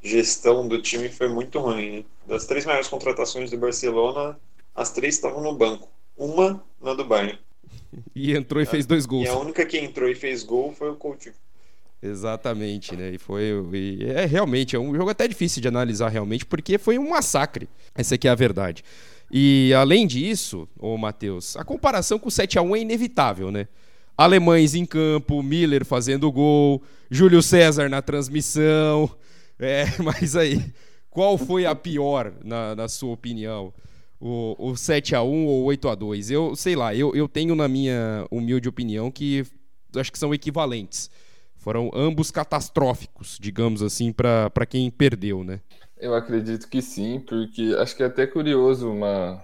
gestão do time foi muito ruim. Né? Das três maiores contratações do Barcelona, as três estavam no banco. Uma na do Bayern. E entrou e fez dois gols. E a única que entrou e fez gol foi o Coutinho. Exatamente, né? E foi. E é realmente, é um jogo até difícil de analisar realmente, porque foi um massacre. Essa aqui é a verdade. E além disso, ô Matheus, a comparação com o 7 a 1 é inevitável, né? Alemães em campo, Miller fazendo gol, Júlio César na transmissão. É, mas aí, qual foi a pior, na, na sua opinião? O, o 7 a 1 ou 8 a 2 Eu sei lá, eu, eu tenho na minha humilde opinião que acho que são equivalentes. Foram ambos catastróficos, digamos assim, para quem perdeu, né? Eu acredito que sim, porque acho que é até curioso uma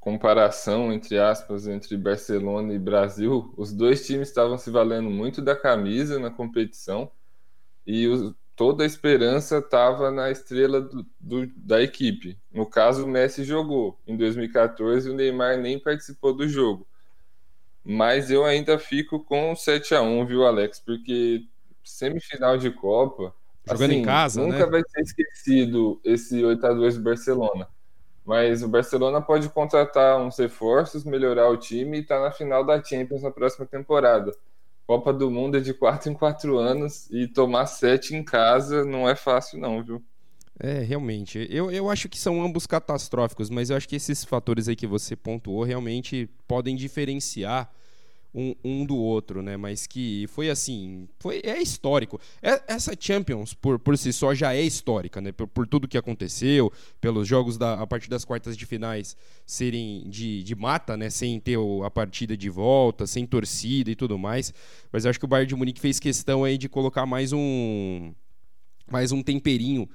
comparação, entre aspas, entre Barcelona e Brasil. Os dois times estavam se valendo muito da camisa na competição e toda a esperança estava na estrela do, do, da equipe. No caso, o Messi jogou. Em 2014, o Neymar nem participou do jogo. Mas eu ainda fico com 7 a 1 viu, Alex? Porque semifinal de Copa. Jogando assim, em casa, nunca né? vai ser esquecido esse 8 a 2 do Barcelona. Mas o Barcelona pode contratar uns reforços, melhorar o time e estar tá na final da Champions na próxima temporada. Copa do Mundo é de 4 em 4 anos e tomar 7 em casa não é fácil, não, viu? É, realmente. Eu, eu acho que são ambos catastróficos, mas eu acho que esses fatores aí que você pontuou realmente podem diferenciar um, um, do outro, né? Mas que foi assim, foi é histórico. É, essa Champions por, por si só já é histórica, né? Por, por tudo que aconteceu, pelos jogos da, a partir das quartas de finais serem de, de mata, né? Sem ter o, a partida de volta, sem torcida e tudo mais. Mas acho que o Bayern de Munique fez questão aí de colocar mais um mais um temperinho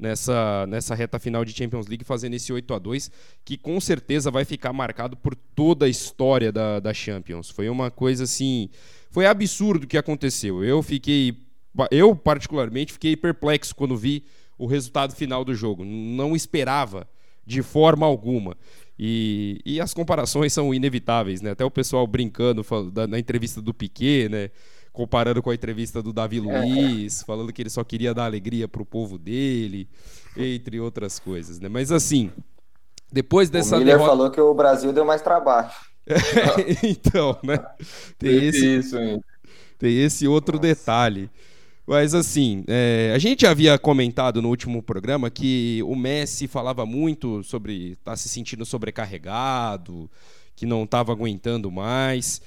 nessa, nessa reta final de Champions League, fazendo esse 8 a 2 que com certeza vai ficar marcado por toda a história da, da Champions. Foi uma coisa assim. Foi absurdo o que aconteceu. Eu fiquei. Eu, particularmente, fiquei perplexo quando vi o resultado final do jogo. Não esperava de forma alguma. E, e as comparações são inevitáveis, né? Até o pessoal brincando na entrevista do Piquet, né? Comparando com a entrevista do Davi é. Luiz, falando que ele só queria dar alegria para o povo dele, entre outras coisas, né? Mas assim, depois dessa o Miller derrota... falou que o Brasil deu mais trabalho. então, né? Tem esse, Isso, tem esse outro Nossa. detalhe. Mas assim, é, a gente havia comentado no último programa que o Messi falava muito sobre estar tá se sentindo sobrecarregado, que não estava aguentando mais.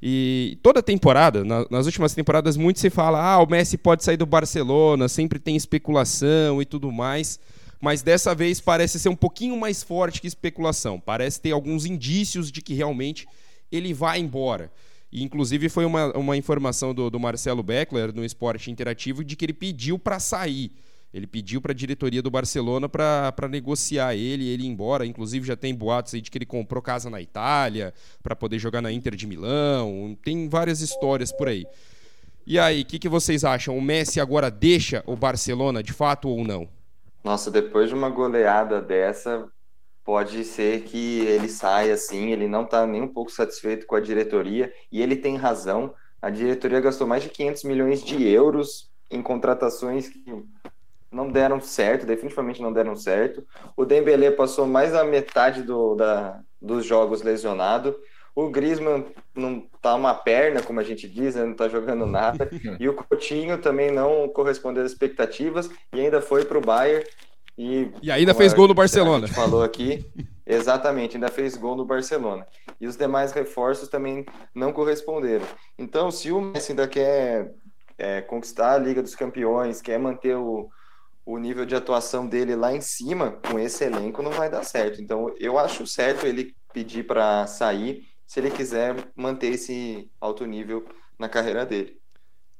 E toda temporada, na, nas últimas temporadas, muito se fala: ah, o Messi pode sair do Barcelona, sempre tem especulação e tudo mais. Mas dessa vez parece ser um pouquinho mais forte que especulação. Parece ter alguns indícios de que realmente ele vai embora. E, inclusive, foi uma, uma informação do, do Marcelo Beckler no Esporte Interativo de que ele pediu para sair. Ele pediu para a diretoria do Barcelona para negociar ele, ele ir embora. Inclusive já tem boatos aí de que ele comprou casa na Itália para poder jogar na Inter de Milão. Tem várias histórias por aí. E aí, o que, que vocês acham? O Messi agora deixa o Barcelona de fato ou não? Nossa, depois de uma goleada dessa, pode ser que ele saia assim. Ele não está nem um pouco satisfeito com a diretoria e ele tem razão. A diretoria gastou mais de 500 milhões de euros em contratações que não deram certo, definitivamente não deram certo. O Dembélé passou mais da metade do, da, dos jogos lesionado. O Griezmann não tá uma perna, como a gente diz, né? não tá jogando nada. E o Coutinho também não correspondeu às expectativas e ainda foi para o Bayern. E, e ainda fez gol no Barcelona. A gente falou aqui, exatamente, ainda fez gol no Barcelona. E os demais reforços também não corresponderam. Então, se o Messi ainda quer é, conquistar a Liga dos Campeões, quer manter o, o nível de atuação dele lá em cima, com esse elenco, não vai dar certo. Então, eu acho certo ele pedir para sair, se ele quiser manter esse alto nível na carreira dele.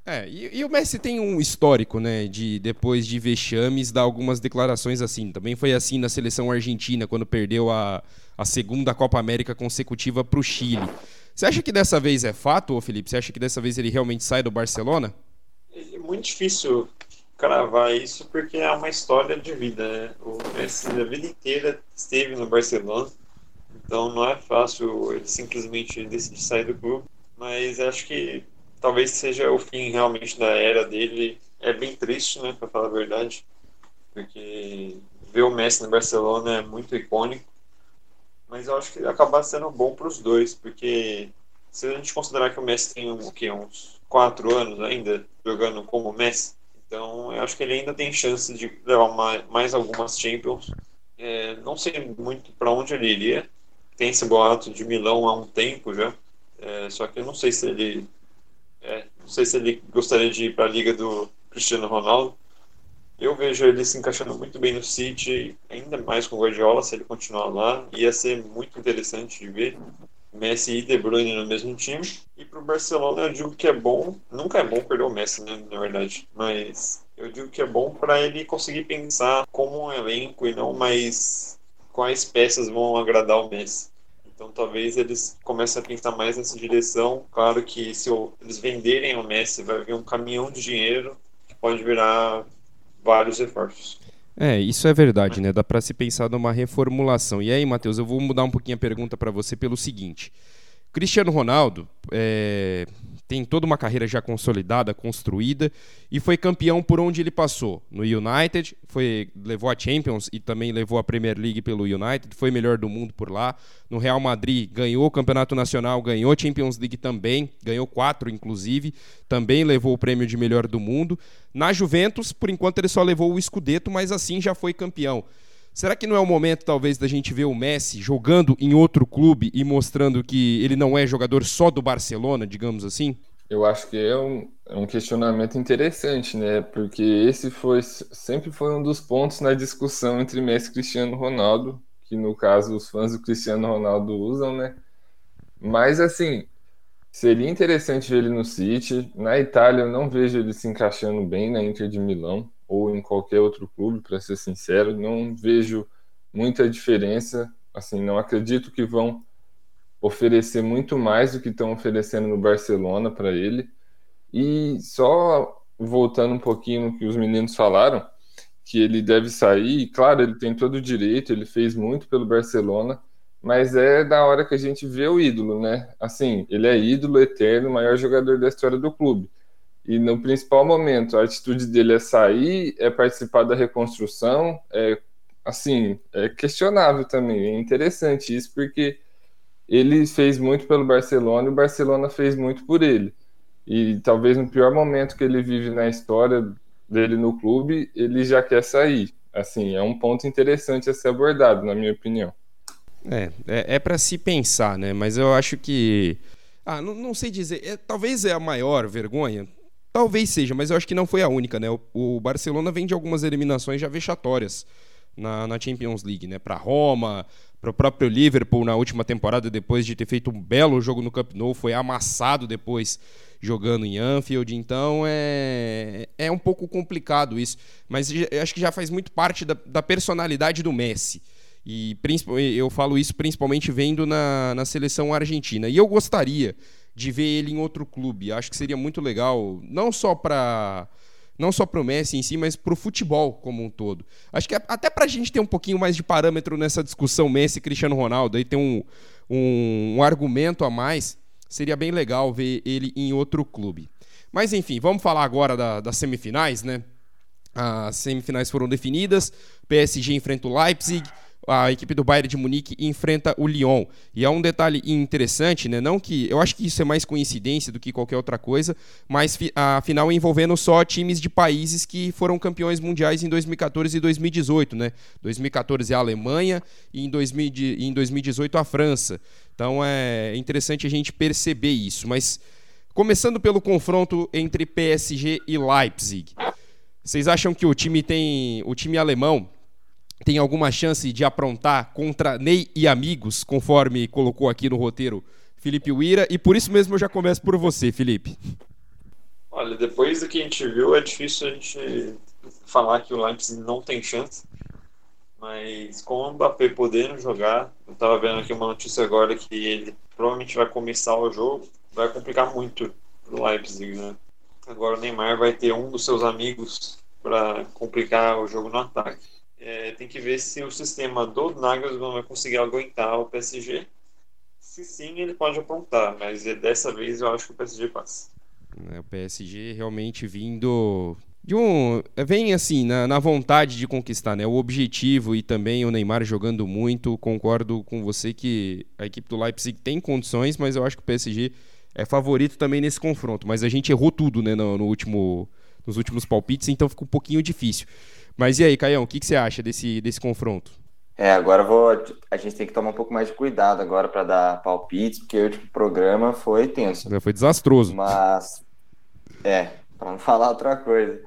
É, e, e, o Messi tem um histórico, né, de depois de vexames dar algumas declarações assim. Também foi assim na seleção argentina, quando perdeu a, a segunda Copa América consecutiva para o Chile. Você acha que dessa vez é fato, ô Felipe? Você acha que dessa vez ele realmente sai do Barcelona? É muito difícil cravar isso porque é uma história de vida. Né? O Messi a vida inteira esteve no Barcelona, então não é fácil ele simplesmente decidir sair do clube. Mas acho que talvez seja o fim realmente da era dele. É bem triste, né, para falar a verdade, porque ver o Messi no Barcelona é muito icônico. Mas eu acho que acabar sendo bom para os dois, porque se a gente considerar que o Messi tem o quê, uns quatro anos ainda jogando como Messi, então, eu acho que ele ainda tem chance de levar mais, mais algumas Champions. É, não sei muito para onde ele iria. Tem esse boato de Milão há um tempo já. É, só que eu não sei se ele é, não sei se ele gostaria de ir para a liga do Cristiano Ronaldo. Eu vejo ele se encaixando muito bem no City, ainda mais com o Guardiola, se ele continuar lá. Ia ser muito interessante de ver. Messi e De Bruyne no mesmo time. E pro Barcelona eu digo que é bom, nunca é bom perder o Messi, né, na verdade, mas eu digo que é bom para ele conseguir pensar como um elenco e não mais quais peças vão agradar o Messi. Então talvez eles comecem a pensar mais nessa direção. Claro que se eles venderem o Messi, vai vir um caminhão de dinheiro que pode virar vários reforços. É, isso é verdade, né? Dá para se pensar numa reformulação. E aí, Matheus, eu vou mudar um pouquinho a pergunta para você pelo seguinte: Cristiano Ronaldo é, tem toda uma carreira já consolidada, construída e foi campeão por onde ele passou. No United, foi levou a Champions e também levou a Premier League pelo United, foi melhor do mundo por lá. No Real Madrid, ganhou o Campeonato Nacional, ganhou a Champions League também, ganhou quatro inclusive, também levou o prêmio de melhor do mundo. Na Juventus, por enquanto ele só levou o Scudetto, mas assim já foi campeão. Será que não é o momento, talvez, da gente ver o Messi jogando em outro clube e mostrando que ele não é jogador só do Barcelona, digamos assim? Eu acho que é um, é um questionamento interessante, né? Porque esse foi sempre foi um dos pontos na discussão entre Messi e Cristiano Ronaldo, que no caso os fãs do Cristiano Ronaldo usam, né? Mas assim, seria interessante ver ele no City. Na Itália eu não vejo ele se encaixando bem na Inter de Milão ou em qualquer outro clube, para ser sincero, não vejo muita diferença. Assim, não acredito que vão oferecer muito mais do que estão oferecendo no Barcelona para ele. E só voltando um pouquinho no que os meninos falaram, que ele deve sair, claro, ele tem todo o direito, ele fez muito pelo Barcelona, mas é da hora que a gente vê o ídolo, né? Assim, ele é ídolo eterno, maior jogador da história do clube. E no principal momento, a atitude dele é sair, é participar da reconstrução, é assim, é questionável também. É interessante isso porque ele fez muito pelo Barcelona e o Barcelona fez muito por ele. E talvez no pior momento que ele vive na história dele no clube, ele já quer sair. Assim, é um ponto interessante a ser abordado, na minha opinião. É, é, é para se pensar, né? Mas eu acho que. Ah, não, não sei dizer. É, talvez é a maior vergonha. Talvez seja, mas eu acho que não foi a única, né? O, o Barcelona vem de algumas eliminações já vexatórias na, na Champions League, né? Para Roma, para o próprio Liverpool na última temporada, depois de ter feito um belo jogo no Camp Nou, foi amassado depois jogando em Anfield. Então é, é um pouco complicado isso, mas acho que já faz muito parte da, da personalidade do Messi. E eu falo isso principalmente vendo na, na seleção argentina. E eu gostaria de ver ele em outro clube. Acho que seria muito legal, não só para não só para o Messi em si, mas para o futebol como um todo. Acho que até para a gente ter um pouquinho mais de parâmetro nessa discussão Messi Cristiano Ronaldo, aí ter um, um, um argumento a mais, seria bem legal ver ele em outro clube. Mas enfim, vamos falar agora da, das semifinais, né? As semifinais foram definidas, PSG enfrenta o Leipzig, a equipe do Bayern de Munique enfrenta o Lyon. E é um detalhe interessante, né? Não que eu acho que isso é mais coincidência do que qualquer outra coisa, mas a final envolvendo só times de países que foram campeões mundiais em 2014 e 2018, né? 2014 a Alemanha e em, 2000, em 2018 a França. Então é interessante a gente perceber isso, mas começando pelo confronto entre PSG e Leipzig. Vocês acham que o time tem, o time alemão tem alguma chance de aprontar contra Ney e amigos, conforme colocou aqui no roteiro Felipe Uira, e por isso mesmo eu já começo por você, Felipe. Olha, depois do que a gente viu, é difícil a gente falar que o Leipzig não tem chance, mas com o Mbappé podendo jogar, eu estava vendo aqui uma notícia agora que ele provavelmente vai começar o jogo, vai complicar muito o Leipzig, né? Agora o Neymar vai ter um dos seus amigos para complicar o jogo no ataque. É, tem que ver se o sistema do Nagelsmann vai conseguir aguentar o PSG. Se sim, ele pode apontar, mas dessa vez eu acho que o PSG passa. É, o PSG realmente vindo de um vem assim na, na, vontade de conquistar, né? O objetivo e também o Neymar jogando muito. Concordo com você que a equipe do Leipzig tem condições, mas eu acho que o PSG é favorito também nesse confronto. Mas a gente errou tudo, né? No, no último, nos últimos palpites, então fica um pouquinho difícil. Mas e aí, Caião, o que, que você acha desse, desse confronto? É, agora vou, a gente tem que tomar um pouco mais de cuidado agora para dar palpites, porque o último programa foi tenso. Foi desastroso. Mas, é, para não falar outra coisa.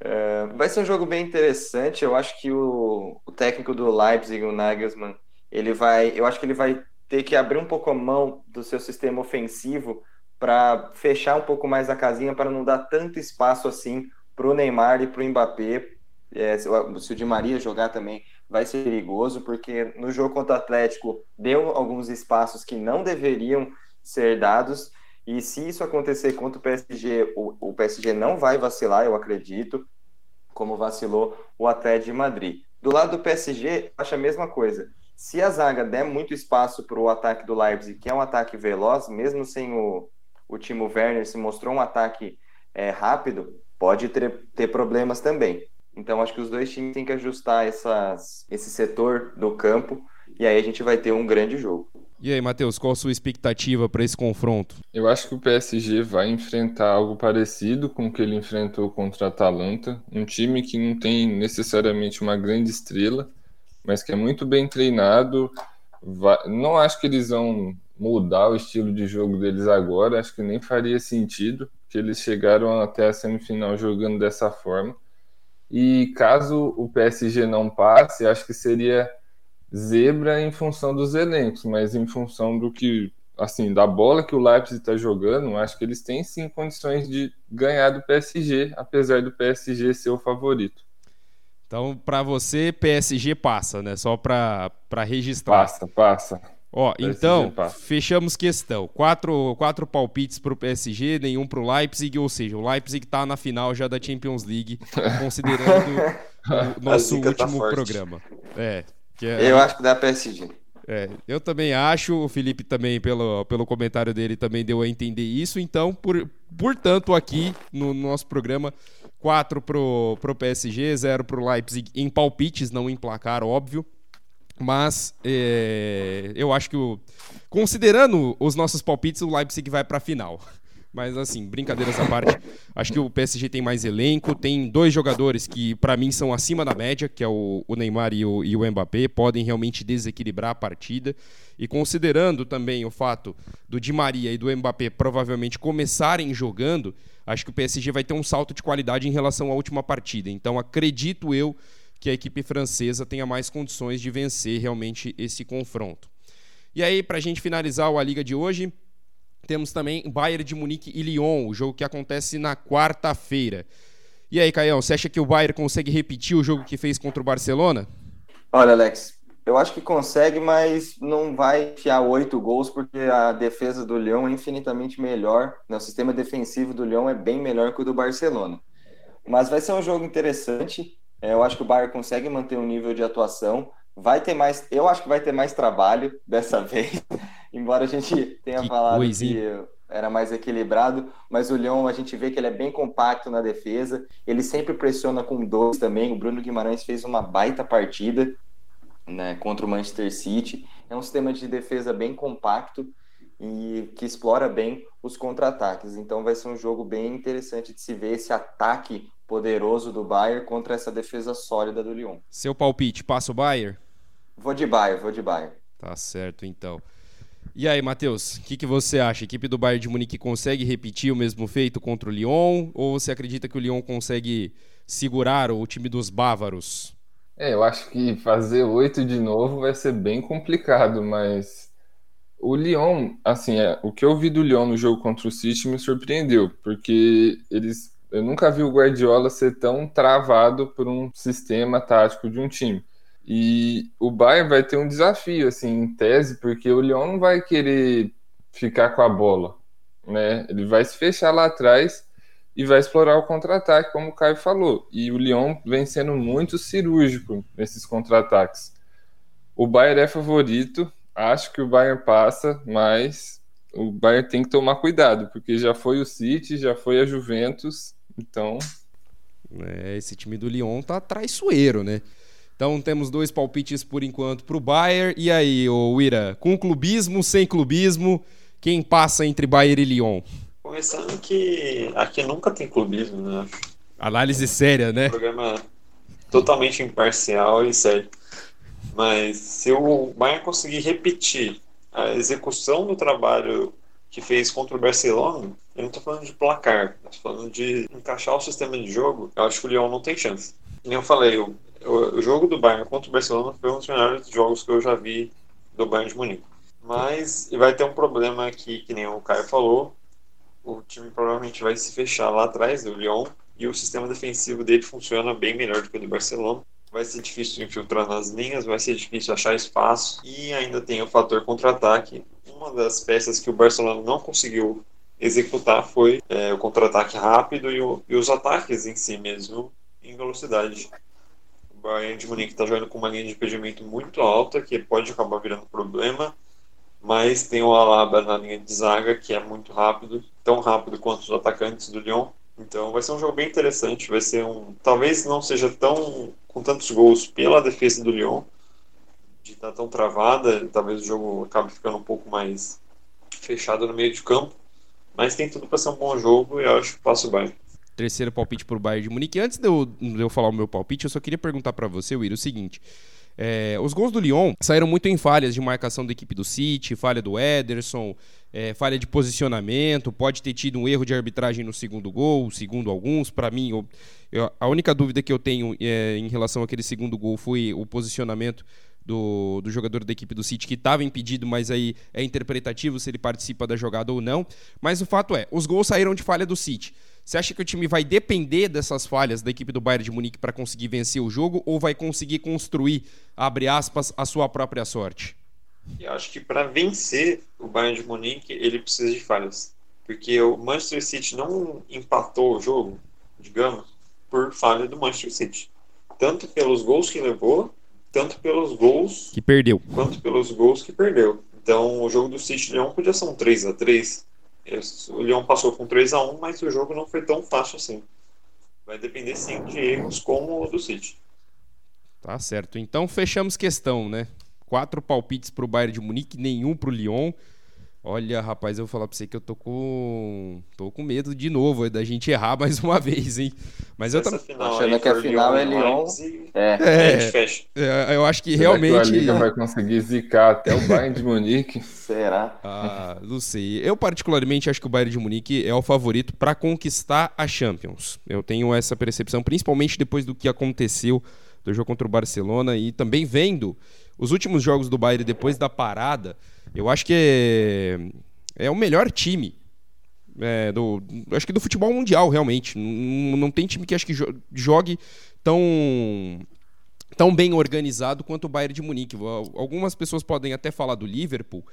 É, vai ser um jogo bem interessante. Eu acho que o, o técnico do Leipzig, o Nagelsmann, ele vai, eu acho que ele vai ter que abrir um pouco a mão do seu sistema ofensivo para fechar um pouco mais a casinha, para não dar tanto espaço assim para o Neymar e para o Mbappé é, se, o, Di Maria jogar também vai ser perigoso, porque no jogo contra o Atlético deu alguns espaços que não deveriam ser dados, e se isso acontecer contra o PSG, o, o PSG não vai vacilar, eu acredito. como vacilou o Atlético de Madrid. Do lado do PSG, acho a mesma coisa. Se a zaga der muito espaço para o ataque do Leipzig, que é um ataque veloz, mesmo sem o, o Timo Werner, se mostrou um ataque é, rápido, pode ter, ter problemas também. Então, acho que os dois times têm que ajustar essas, esse setor do campo e aí a gente vai ter um grande jogo. E aí, Matheus, qual a sua expectativa para esse confronto? Eu acho que o PSG vai enfrentar algo parecido com o que ele enfrentou contra a Atalanta, um time que não tem necessariamente uma grande estrela, mas que é muito bem treinado. Não acho que eles vão mudar o estilo de jogo deles agora, acho que nem faria sentido, que eles chegaram até a semifinal jogando dessa forma. E caso o PSG não passe, acho que seria zebra em função dos elencos, mas em função do que, assim, da bola que o Leipzig está jogando, acho que eles têm sim condições de ganhar do PSG, apesar do PSG ser o favorito. Então, para você, PSG passa, né? Só para registrar. Passa, passa. Ó, então, fechamos questão. Quatro, quatro palpites para o PSG, nenhum para o Leipzig, ou seja, o Leipzig está na final já da Champions League, considerando o nosso tá último tá programa. É, é, eu acho que dá PSG. É, eu também acho, o Felipe também, pelo, pelo comentário dele, também deu a entender isso. Então, por, portanto, aqui no, no nosso programa, 4 pro, pro PSG, 0 pro Leipzig em palpites, não em placar, óbvio. Mas é, eu acho que, o, considerando os nossos palpites, o Leipzig vai para a final. Mas assim, brincadeiras à parte, acho que o PSG tem mais elenco, tem dois jogadores que para mim são acima da média, que é o, o Neymar e o, e o Mbappé, podem realmente desequilibrar a partida. E considerando também o fato do Di Maria e do Mbappé provavelmente começarem jogando, acho que o PSG vai ter um salto de qualidade em relação à última partida. Então acredito eu que a equipe francesa tenha mais condições de vencer realmente esse confronto. E aí, para a gente finalizar a Liga de hoje, temos também Bayern de Munique e Lyon, o jogo que acontece na quarta-feira. E aí, Caião, você acha que o Bayern consegue repetir o jogo que fez contra o Barcelona? Olha, Alex, eu acho que consegue, mas não vai enfiar oito gols, porque a defesa do Lyon é infinitamente melhor. Né? O sistema defensivo do Lyon é bem melhor que o do Barcelona. Mas vai ser um jogo interessante. É, eu acho que o Bayern consegue manter um nível de atuação. Vai ter mais, eu acho que vai ter mais trabalho dessa vez. Embora a gente tenha que falado que era mais equilibrado, mas o Leão a gente vê que ele é bem compacto na defesa, ele sempre pressiona com dois também. O Bruno Guimarães fez uma baita partida né, contra o Manchester City. É um sistema de defesa bem compacto e que explora bem os contra-ataques. Então vai ser um jogo bem interessante de se ver esse ataque poderoso do Bayern contra essa defesa sólida do Lyon. Seu palpite, passa o Bayern? Vou de Bayern, vou de Bayern. Tá certo, então. E aí, Matheus, o que, que você acha? A equipe do Bayern de Munique consegue repetir o mesmo feito contra o Lyon? Ou você acredita que o Lyon consegue segurar o time dos bávaros? É, eu acho que fazer oito de novo vai ser bem complicado, mas o Lyon, assim, é, o que eu vi do Lyon no jogo contra o City me surpreendeu, porque eles, eu nunca vi o Guardiola ser tão travado por um sistema tático de um time. E o Bayern vai ter um desafio, assim, em tese, porque o Lyon não vai querer ficar com a bola, né? Ele vai se fechar lá atrás e vai explorar o contra-ataque, como o Caio falou. E o Lyon vem sendo muito cirúrgico nesses contra-ataques. O Bayern é favorito, acho que o Bayern passa, mas o Bayern tem que tomar cuidado, porque já foi o City, já foi a Juventus, então... É, esse time do Lyon tá traiçoeiro, né? Então temos dois palpites por enquanto para o Bayern. E aí, o Ira, com clubismo, sem clubismo, quem passa entre Bayern e Lyon? Começando que aqui nunca tem clubismo, né? Análise séria, né? Um programa totalmente imparcial e sério. Mas se o Bayern conseguir repetir a execução do trabalho que fez contra o Barcelona, eu não estou falando de placar, estou falando de encaixar o sistema de jogo, eu acho que o Lyon não tem chance. Como eu falei, o o, o jogo do Bayern contra o Barcelona foi um dos melhores jogos que eu já vi do Bayern de Munique. Mas vai ter um problema aqui, que nem o Caio falou. O time provavelmente vai se fechar lá atrás do Lyon e o sistema defensivo dele funciona bem melhor do que o do Barcelona. Vai ser difícil infiltrar nas linhas, vai ser difícil achar espaço e ainda tem o fator contra-ataque. Uma das peças que o Barcelona não conseguiu executar foi é, o contra-ataque rápido e, o, e, os ataques em si mesmo em velocidade. O Bayern de Munique está jogando com uma linha de impedimento muito alta, que pode acabar virando problema, mas tem o Alaba na linha de zaga, que é muito rápido, tão rápido quanto os atacantes do Lyon. Então vai ser um jogo bem interessante, vai ser um, talvez não seja tão com tantos gols pela defesa do Lyon, de estar tão travada, talvez o jogo acabe ficando um pouco mais fechado no meio de campo, mas tem tudo para ser um bom jogo e eu acho que passo o Bayern. Terceiro palpite para o Bayern de Munique. Antes de eu, de eu falar o meu palpite, eu só queria perguntar para você, Will, o seguinte. É, os gols do Lyon saíram muito em falhas de marcação da equipe do City, falha do Ederson, é, falha de posicionamento, pode ter tido um erro de arbitragem no segundo gol, segundo alguns. Para mim, eu, eu, a única dúvida que eu tenho é, em relação àquele segundo gol foi o posicionamento do, do jogador da equipe do City que estava impedido, mas aí é interpretativo se ele participa da jogada ou não. Mas o fato é, os gols saíram de falha do City. Você acha que o time vai depender dessas falhas da equipe do Bayern de Munique para conseguir vencer o jogo ou vai conseguir construir, abre aspas, a sua própria sorte? Eu acho que para vencer o Bayern de Munique, ele precisa de falhas. Porque o Manchester City não empatou o jogo, digamos, por falha do Manchester City. Tanto pelos gols que levou, tanto pelos gols que perdeu, quanto pelos gols que perdeu. Então, o jogo do City Leão podia ser um 3 a 3 O Leão passou com 3 a 1 mas o jogo não foi tão fácil assim. Vai depender sim de erros como o do City. Tá certo. Então, fechamos questão, né? Quatro palpites para o Bayern de Munique, nenhum para o Lyon. Olha, rapaz, eu vou falar pra você que eu tô com. tô com medo de novo da gente errar mais uma vez, hein? Mas eu também. Achando que a final é Lyon. É. É, é, eu acho que Será realmente. Que a Liga vai conseguir zicar até o Bayern de Munique. Será? Ah, não sei. Eu, particularmente, acho que o Bayern de Munique é o favorito para conquistar a Champions. Eu tenho essa percepção, principalmente depois do que aconteceu do jogo contra o Barcelona e também vendo os últimos jogos do Bayern depois da parada. Eu acho que é, é o melhor time é, do, acho que do futebol mundial, realmente. Não, não tem time que acho que jogue tão, tão bem organizado quanto o Bayern de Munique. Algumas pessoas podem até falar do Liverpool,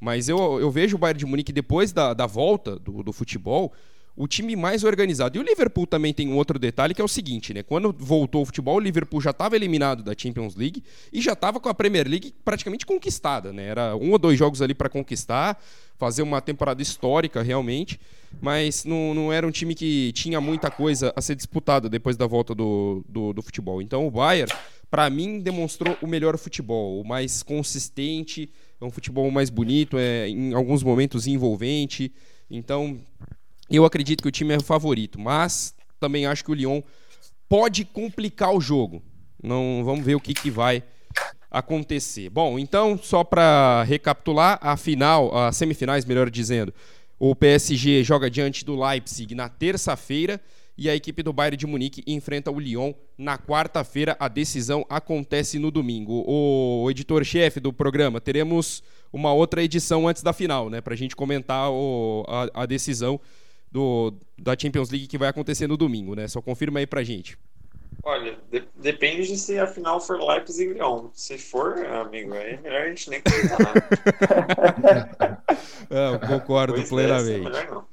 mas eu, eu vejo o Bayern de Munique depois da, da volta do, do futebol o time mais organizado. E o Liverpool também tem um outro detalhe que é o seguinte, né? Quando voltou o futebol, o Liverpool já estava eliminado da Champions League e já estava com a Premier League praticamente conquistada, né? Era um ou dois jogos ali para conquistar, fazer uma temporada histórica realmente, mas não, não era um time que tinha muita coisa a ser disputada depois da volta do, do, do futebol. Então o Bayern, para mim, demonstrou o melhor futebol, o mais consistente, é um futebol mais bonito, é em alguns momentos envolvente. Então, eu acredito que o time é o favorito, mas também acho que o Lyon pode complicar o jogo. Não, vamos ver o que, que vai acontecer. Bom, então, só para recapitular, a final, as semifinais, melhor dizendo, o PSG joga diante do Leipzig na terça-feira e a equipe do Bayern de Munique enfrenta o Lyon na quarta-feira. A decisão acontece no domingo. O editor-chefe do programa, teremos uma outra edição antes da final, né, para a gente comentar o, a, a decisão do, da Champions League que vai acontecer no domingo, né? Só confirma aí pra gente. Olha, de, depende de se a final for Leipzig e Lyon. Se for, amigo, aí é melhor a gente nem comentar nada. eu concordo pois plenamente. É, não.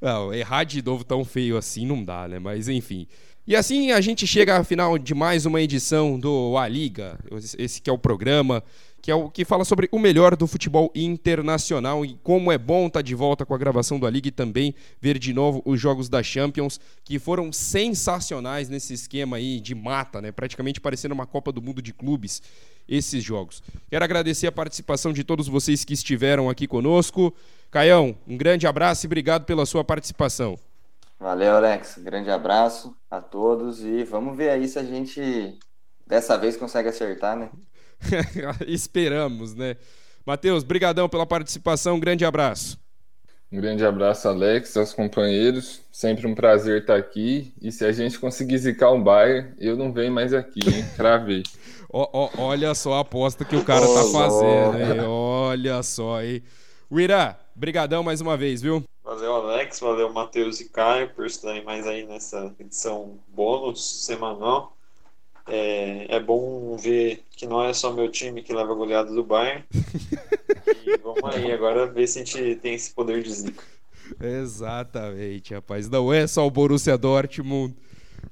não, errar de novo tão feio assim não dá, né? Mas enfim. E assim a gente chega ao final de mais uma edição do A Liga, esse que é o programa que é o que fala sobre o melhor do futebol internacional e como é bom estar tá de volta com a gravação da Liga e também ver de novo os jogos da Champions, que foram sensacionais nesse esquema aí de mata, né? Praticamente parecendo uma Copa do Mundo de clubes esses jogos. Quero agradecer a participação de todos vocês que estiveram aqui conosco. Caião, um grande abraço e obrigado pela sua participação. Valeu, Alex. Grande abraço a todos e vamos ver aí se a gente dessa vez consegue acertar, né? Esperamos, né? Matheus, brigadão pela participação, um grande abraço. Um grande abraço, Alex, aos companheiros. Sempre um prazer estar aqui. E se a gente conseguir zicar um Bayern, eu não venho mais aqui, hein? Cravei. olha só a aposta que o cara tá fazendo, hein? Olha só, hein? Uira, brigadão mais uma vez, viu? Valeu, Alex. Valeu, Matheus e Caio, por estarem mais aí nessa edição bônus semanal. É, é bom ver que não é só meu time que leva a goleada do Bayern. e vamos aí agora ver se a gente tem esse poder de zica. Exatamente, rapaz. Não é só o Borussia Dortmund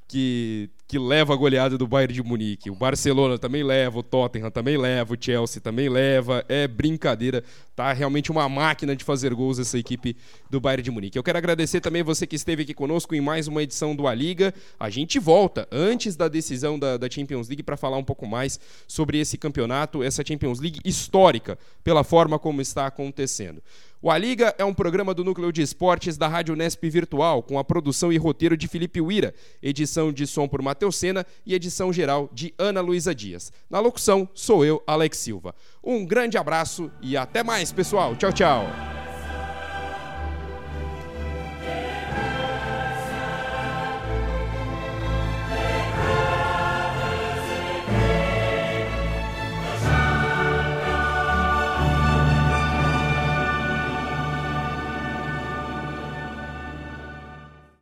que, que leva a goleada do Bayern de Munique. O Barcelona também leva, o Tottenham também leva, o Chelsea também leva. É brincadeira, tá realmente uma máquina de fazer gols essa equipe do Bayern de Munique. Eu quero agradecer também você que esteve aqui conosco em mais uma edição do A Liga. A gente volta antes da decisão da, da Champions League para falar um pouco mais sobre esse campeonato, essa Champions League histórica, pela forma como está acontecendo. O A Liga é um programa do Núcleo de Esportes da Rádio Nesp Virtual, com a produção e roteiro de Felipe Uira, edição de som por Matheus Sena e edição geral de Ana Luísa Dias. Na locução, sou eu, Alex Silva. Um grande abraço e até mais, pessoal. Tchau, tchau.